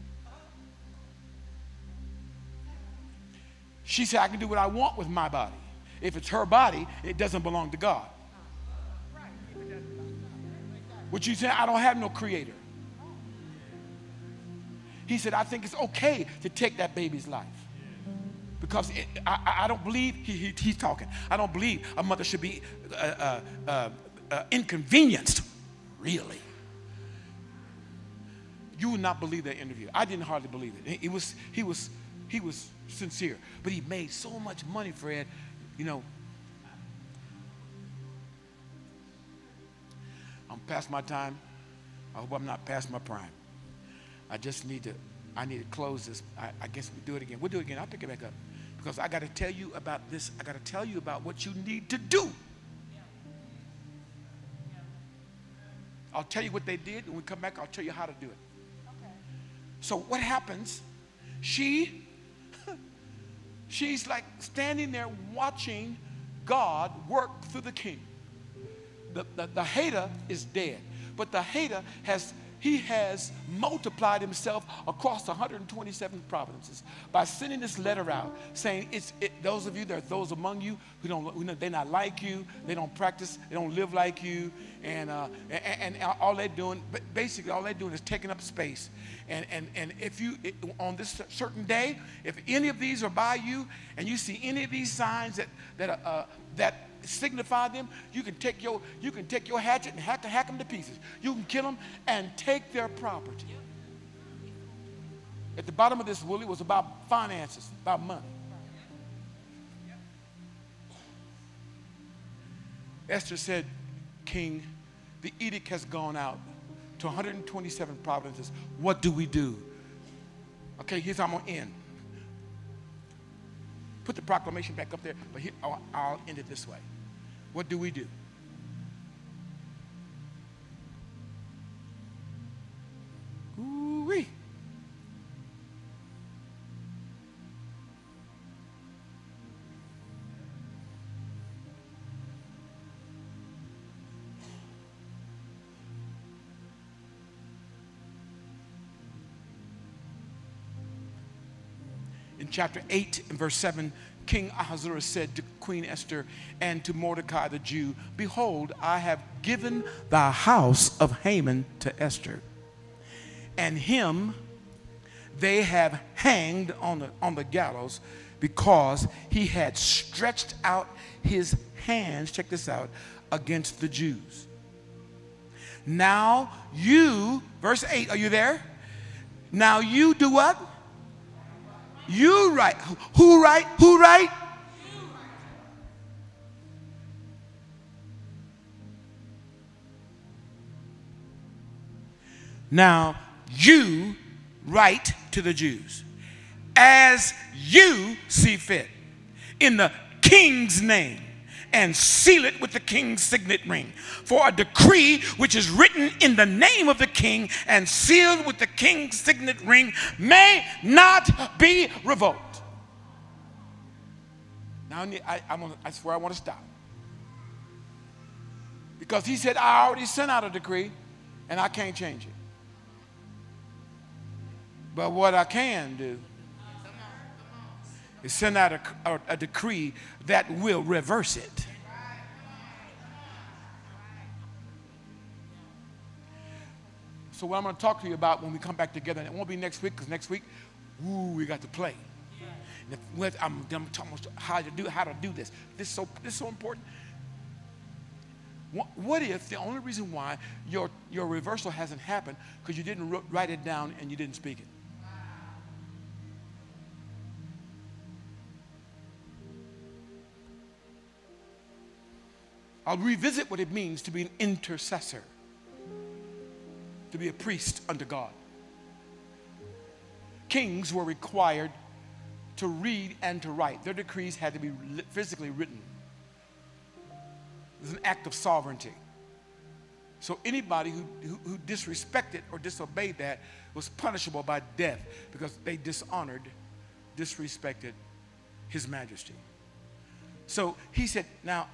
She said, I can do what I want with my body. If it's her body, it doesn't belong to God. What you say, I don't have no creator. He said, I think it's okay to take that baby's life. Because it, I, I, don't believe, he, he, he's talking, I don't believe a mother should be uh, uh, uh, uh, inconvenienced, really. You would not believe that interview. I didn't hardly believe it. He was, he was he was sincere. But he made so much money, Fred, you know. I'm past my time. I hope I'm not past my prime. I just need to, I need to close this. I, I guess we do it again. We'll do it again. I'll pick it back up. Because I got to tell you about this. I got to tell you about what you need to do. I'll tell you what they did. When we come back, I'll tell you how to do it. Okay. So what happens? She, she's like standing there watching God work through the king. The, the, the hater is dead, but the hater has he has multiplied himself across 127 provinces by sending this letter out saying it's it, those of you there are those among you who don't who they're not like you they don't practice they don't live like you and, uh, and, and all they're doing basically all they're doing is taking up space. And and and if you on this certain day if any of these are by you and you see any of these signs that that uh, that signify them. You can take your, you can take your hatchet and hack, hack them to pieces. You can kill them and take their property. At the bottom of this, Willie, was about finances, about money. Esther said, King, the edict has gone out to 127 provinces. What do we do? Okay, here's how I'm going to end. Put the proclamation back up there, but here, I'll, I'll end it this way. What do we do? Ooh-wee. Chapter 8 and verse 7, King Ahasuerus said to Queen Esther and to Mordecai the Jew, Behold, I have given the house of Haman to Esther, and him they have hanged on the, on the gallows because he had stretched out his hands, check this out, against the Jews. Now you, verse 8, are you there? Now you do what? You write. Who write? Who write? Now, you write to the Jews as you see fit in the king's name and seal it with the king's signet ring. For a decree which is written in the name of the king and sealed with the king's signet ring may not be revoked. Now, I, gonna, I swear I want to stop. Because he said, I already sent out a decree and I can't change it. But what I can do is send out a, a, a decree that will reverse it. So what I'm going to talk to you about when we come back together, and it won't be next week because next week, ooh, we got to play. If, I'm, I'm talking about how to do how to do this. This is so this is so important. What, what if the only reason why your your reversal hasn't happened because you didn't write it down and you didn't speak it? I'll revisit what it means to be an intercessor, to be a priest unto God. Kings were required to read and to write. Their decrees had to be physically written. It was an act of sovereignty. So anybody who, who, who, disrespected or disobeyed that was punishable by death because they dishonored, disrespected his majesty. So he said, Now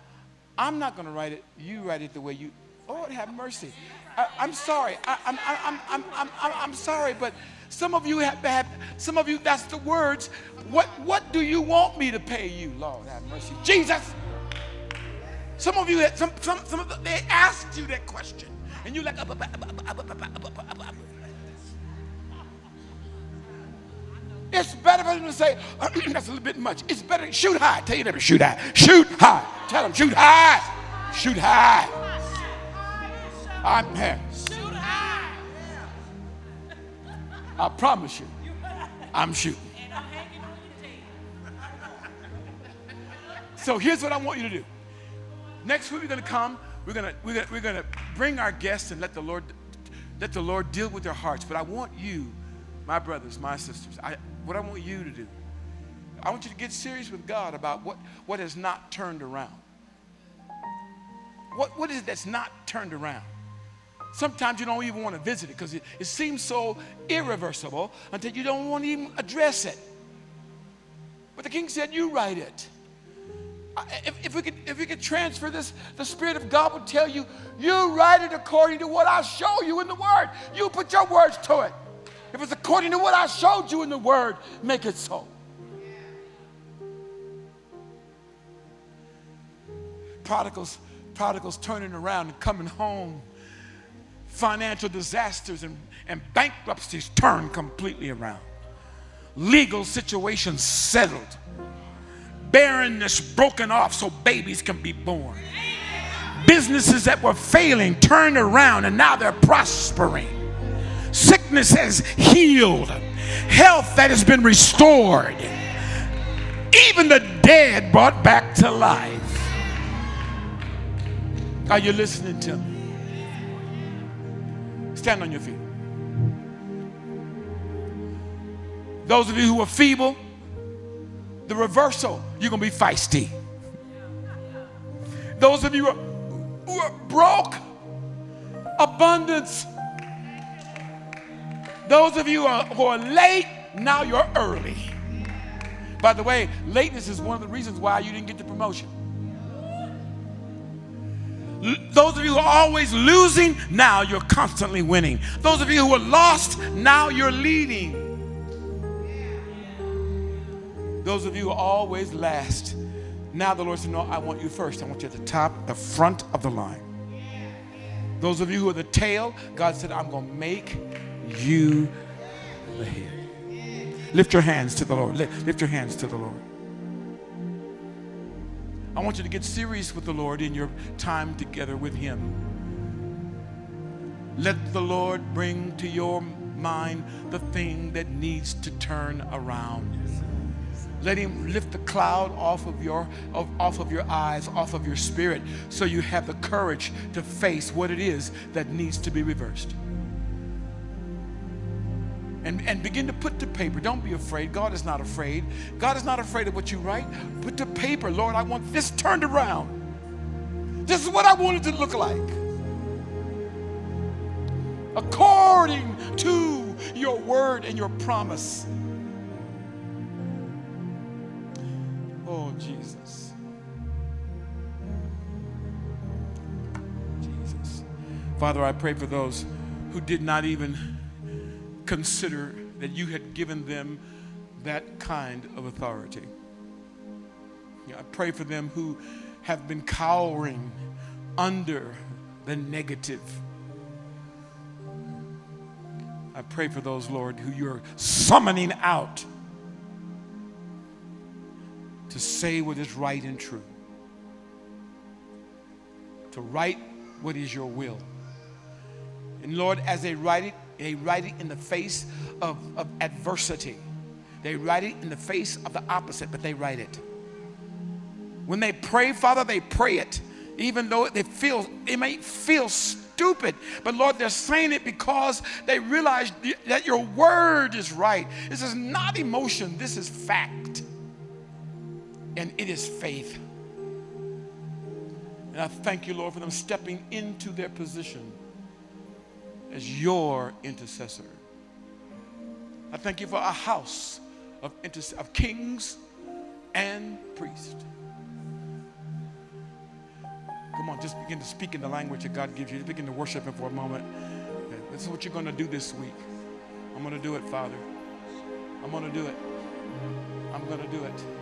I'm not going to write it. You write it the way you. Lord, have mercy. I, am sorry. I, am I'm, I'm, I'm, I'm, I'm sorry, but some of you have, have, some of you, that's the words. What, what do you want me to pay you? Lord, have mercy. Jesus. Some of you, some, some, some of the, they asked you that question, and you're like, It's better for them to say, that's a little bit much. It's better, shoot high. Tell you never shoot high. Shoot high. Tell them, shoot high. Shoot high. I'm here. Shoot high. I promise you, I'm shooting. So here's what I want you to do. Next week we're going to come. We're going to we're going to, we're going to bring our guests and let the Lord let the Lord deal with their hearts. But I want you, my brothers, my sisters, I, what I want you to do, I want you to get serious with God about what, what has not turned around. What, what is it that's not turned around? Sometimes you don't even want to visit it because it, it seems so irreversible until you don't want to even address it. But the king said, You write it. If, if, we could, if we could transfer this, the Spirit of God would tell you, you write it according to what I show you in the Word. You put your words to it. If it's according to what I showed you in the Word, make it so. Prodigals, prodigals turning around and coming home. Financial disasters and, and bankruptcies turned completely around. Legal situations settled barrenness broken off so babies can be born. Businesses that were failing turned around and now they're prospering. Sickness has healed, health that has been restored, even the dead brought back to life. Are you listening to me? Stand on your feet. Those of you who are feeble, the reversal, you're going to be feisty. Those of you who are, who are broke, abundance. Those of you uh, who are, late, now you're early. By the way, lateness is one of the reasons why you didn't get the promotion. Those of you who are always losing, now you're constantly winning. Those of you who are lost, now you're leading. Those of you who are always last, now the Lord said, No, I want you first. I want you at the top, the front of the line. Those of you who are the tail, God said, I'm going to make you the head. Lift your hands to the Lord. Lift your hands to the Lord. I want you to get serious with the Lord in your time together with Him. Let the Lord bring to your mind the thing that needs to turn around. Let him lift the cloud off of your of, off of your eyes, off of your spirit, so you have the courage to face what it is that needs to be reversed. And, and begin to put to paper. Don't be afraid. God is not afraid. God is not afraid of what you write. Put to paper, Lord, I want this turned around. This is what I want it to look like. According to your word and your promise. Oh, Jesus. Jesus. Father, I pray for those who did not even consider that you had given them that kind of authority. I pray for them who have been cowering under the negative. I pray for those, Lord, who you're summoning out to say what is right and true, to write what is your will. And Lord, as they write it, they write it in the face of, of adversity. They write it in the face of the opposite, but they write it. When they pray, Father, they pray it, even though they feel it may feel stupid. But Lord, they're saying it because they realize that your word is right. This is not emotion, this is fact and it is faith. And I thank you, Lord, for them stepping into their position as your intercessor. I thank you for a house of, inter- of kings and priests. Come on, just begin to speak in the language that God gives you. Just begin to worship Him for a moment. This is what you're going to do this week. I'm going to do it, Father. I'm going to do it. I'm going to do it.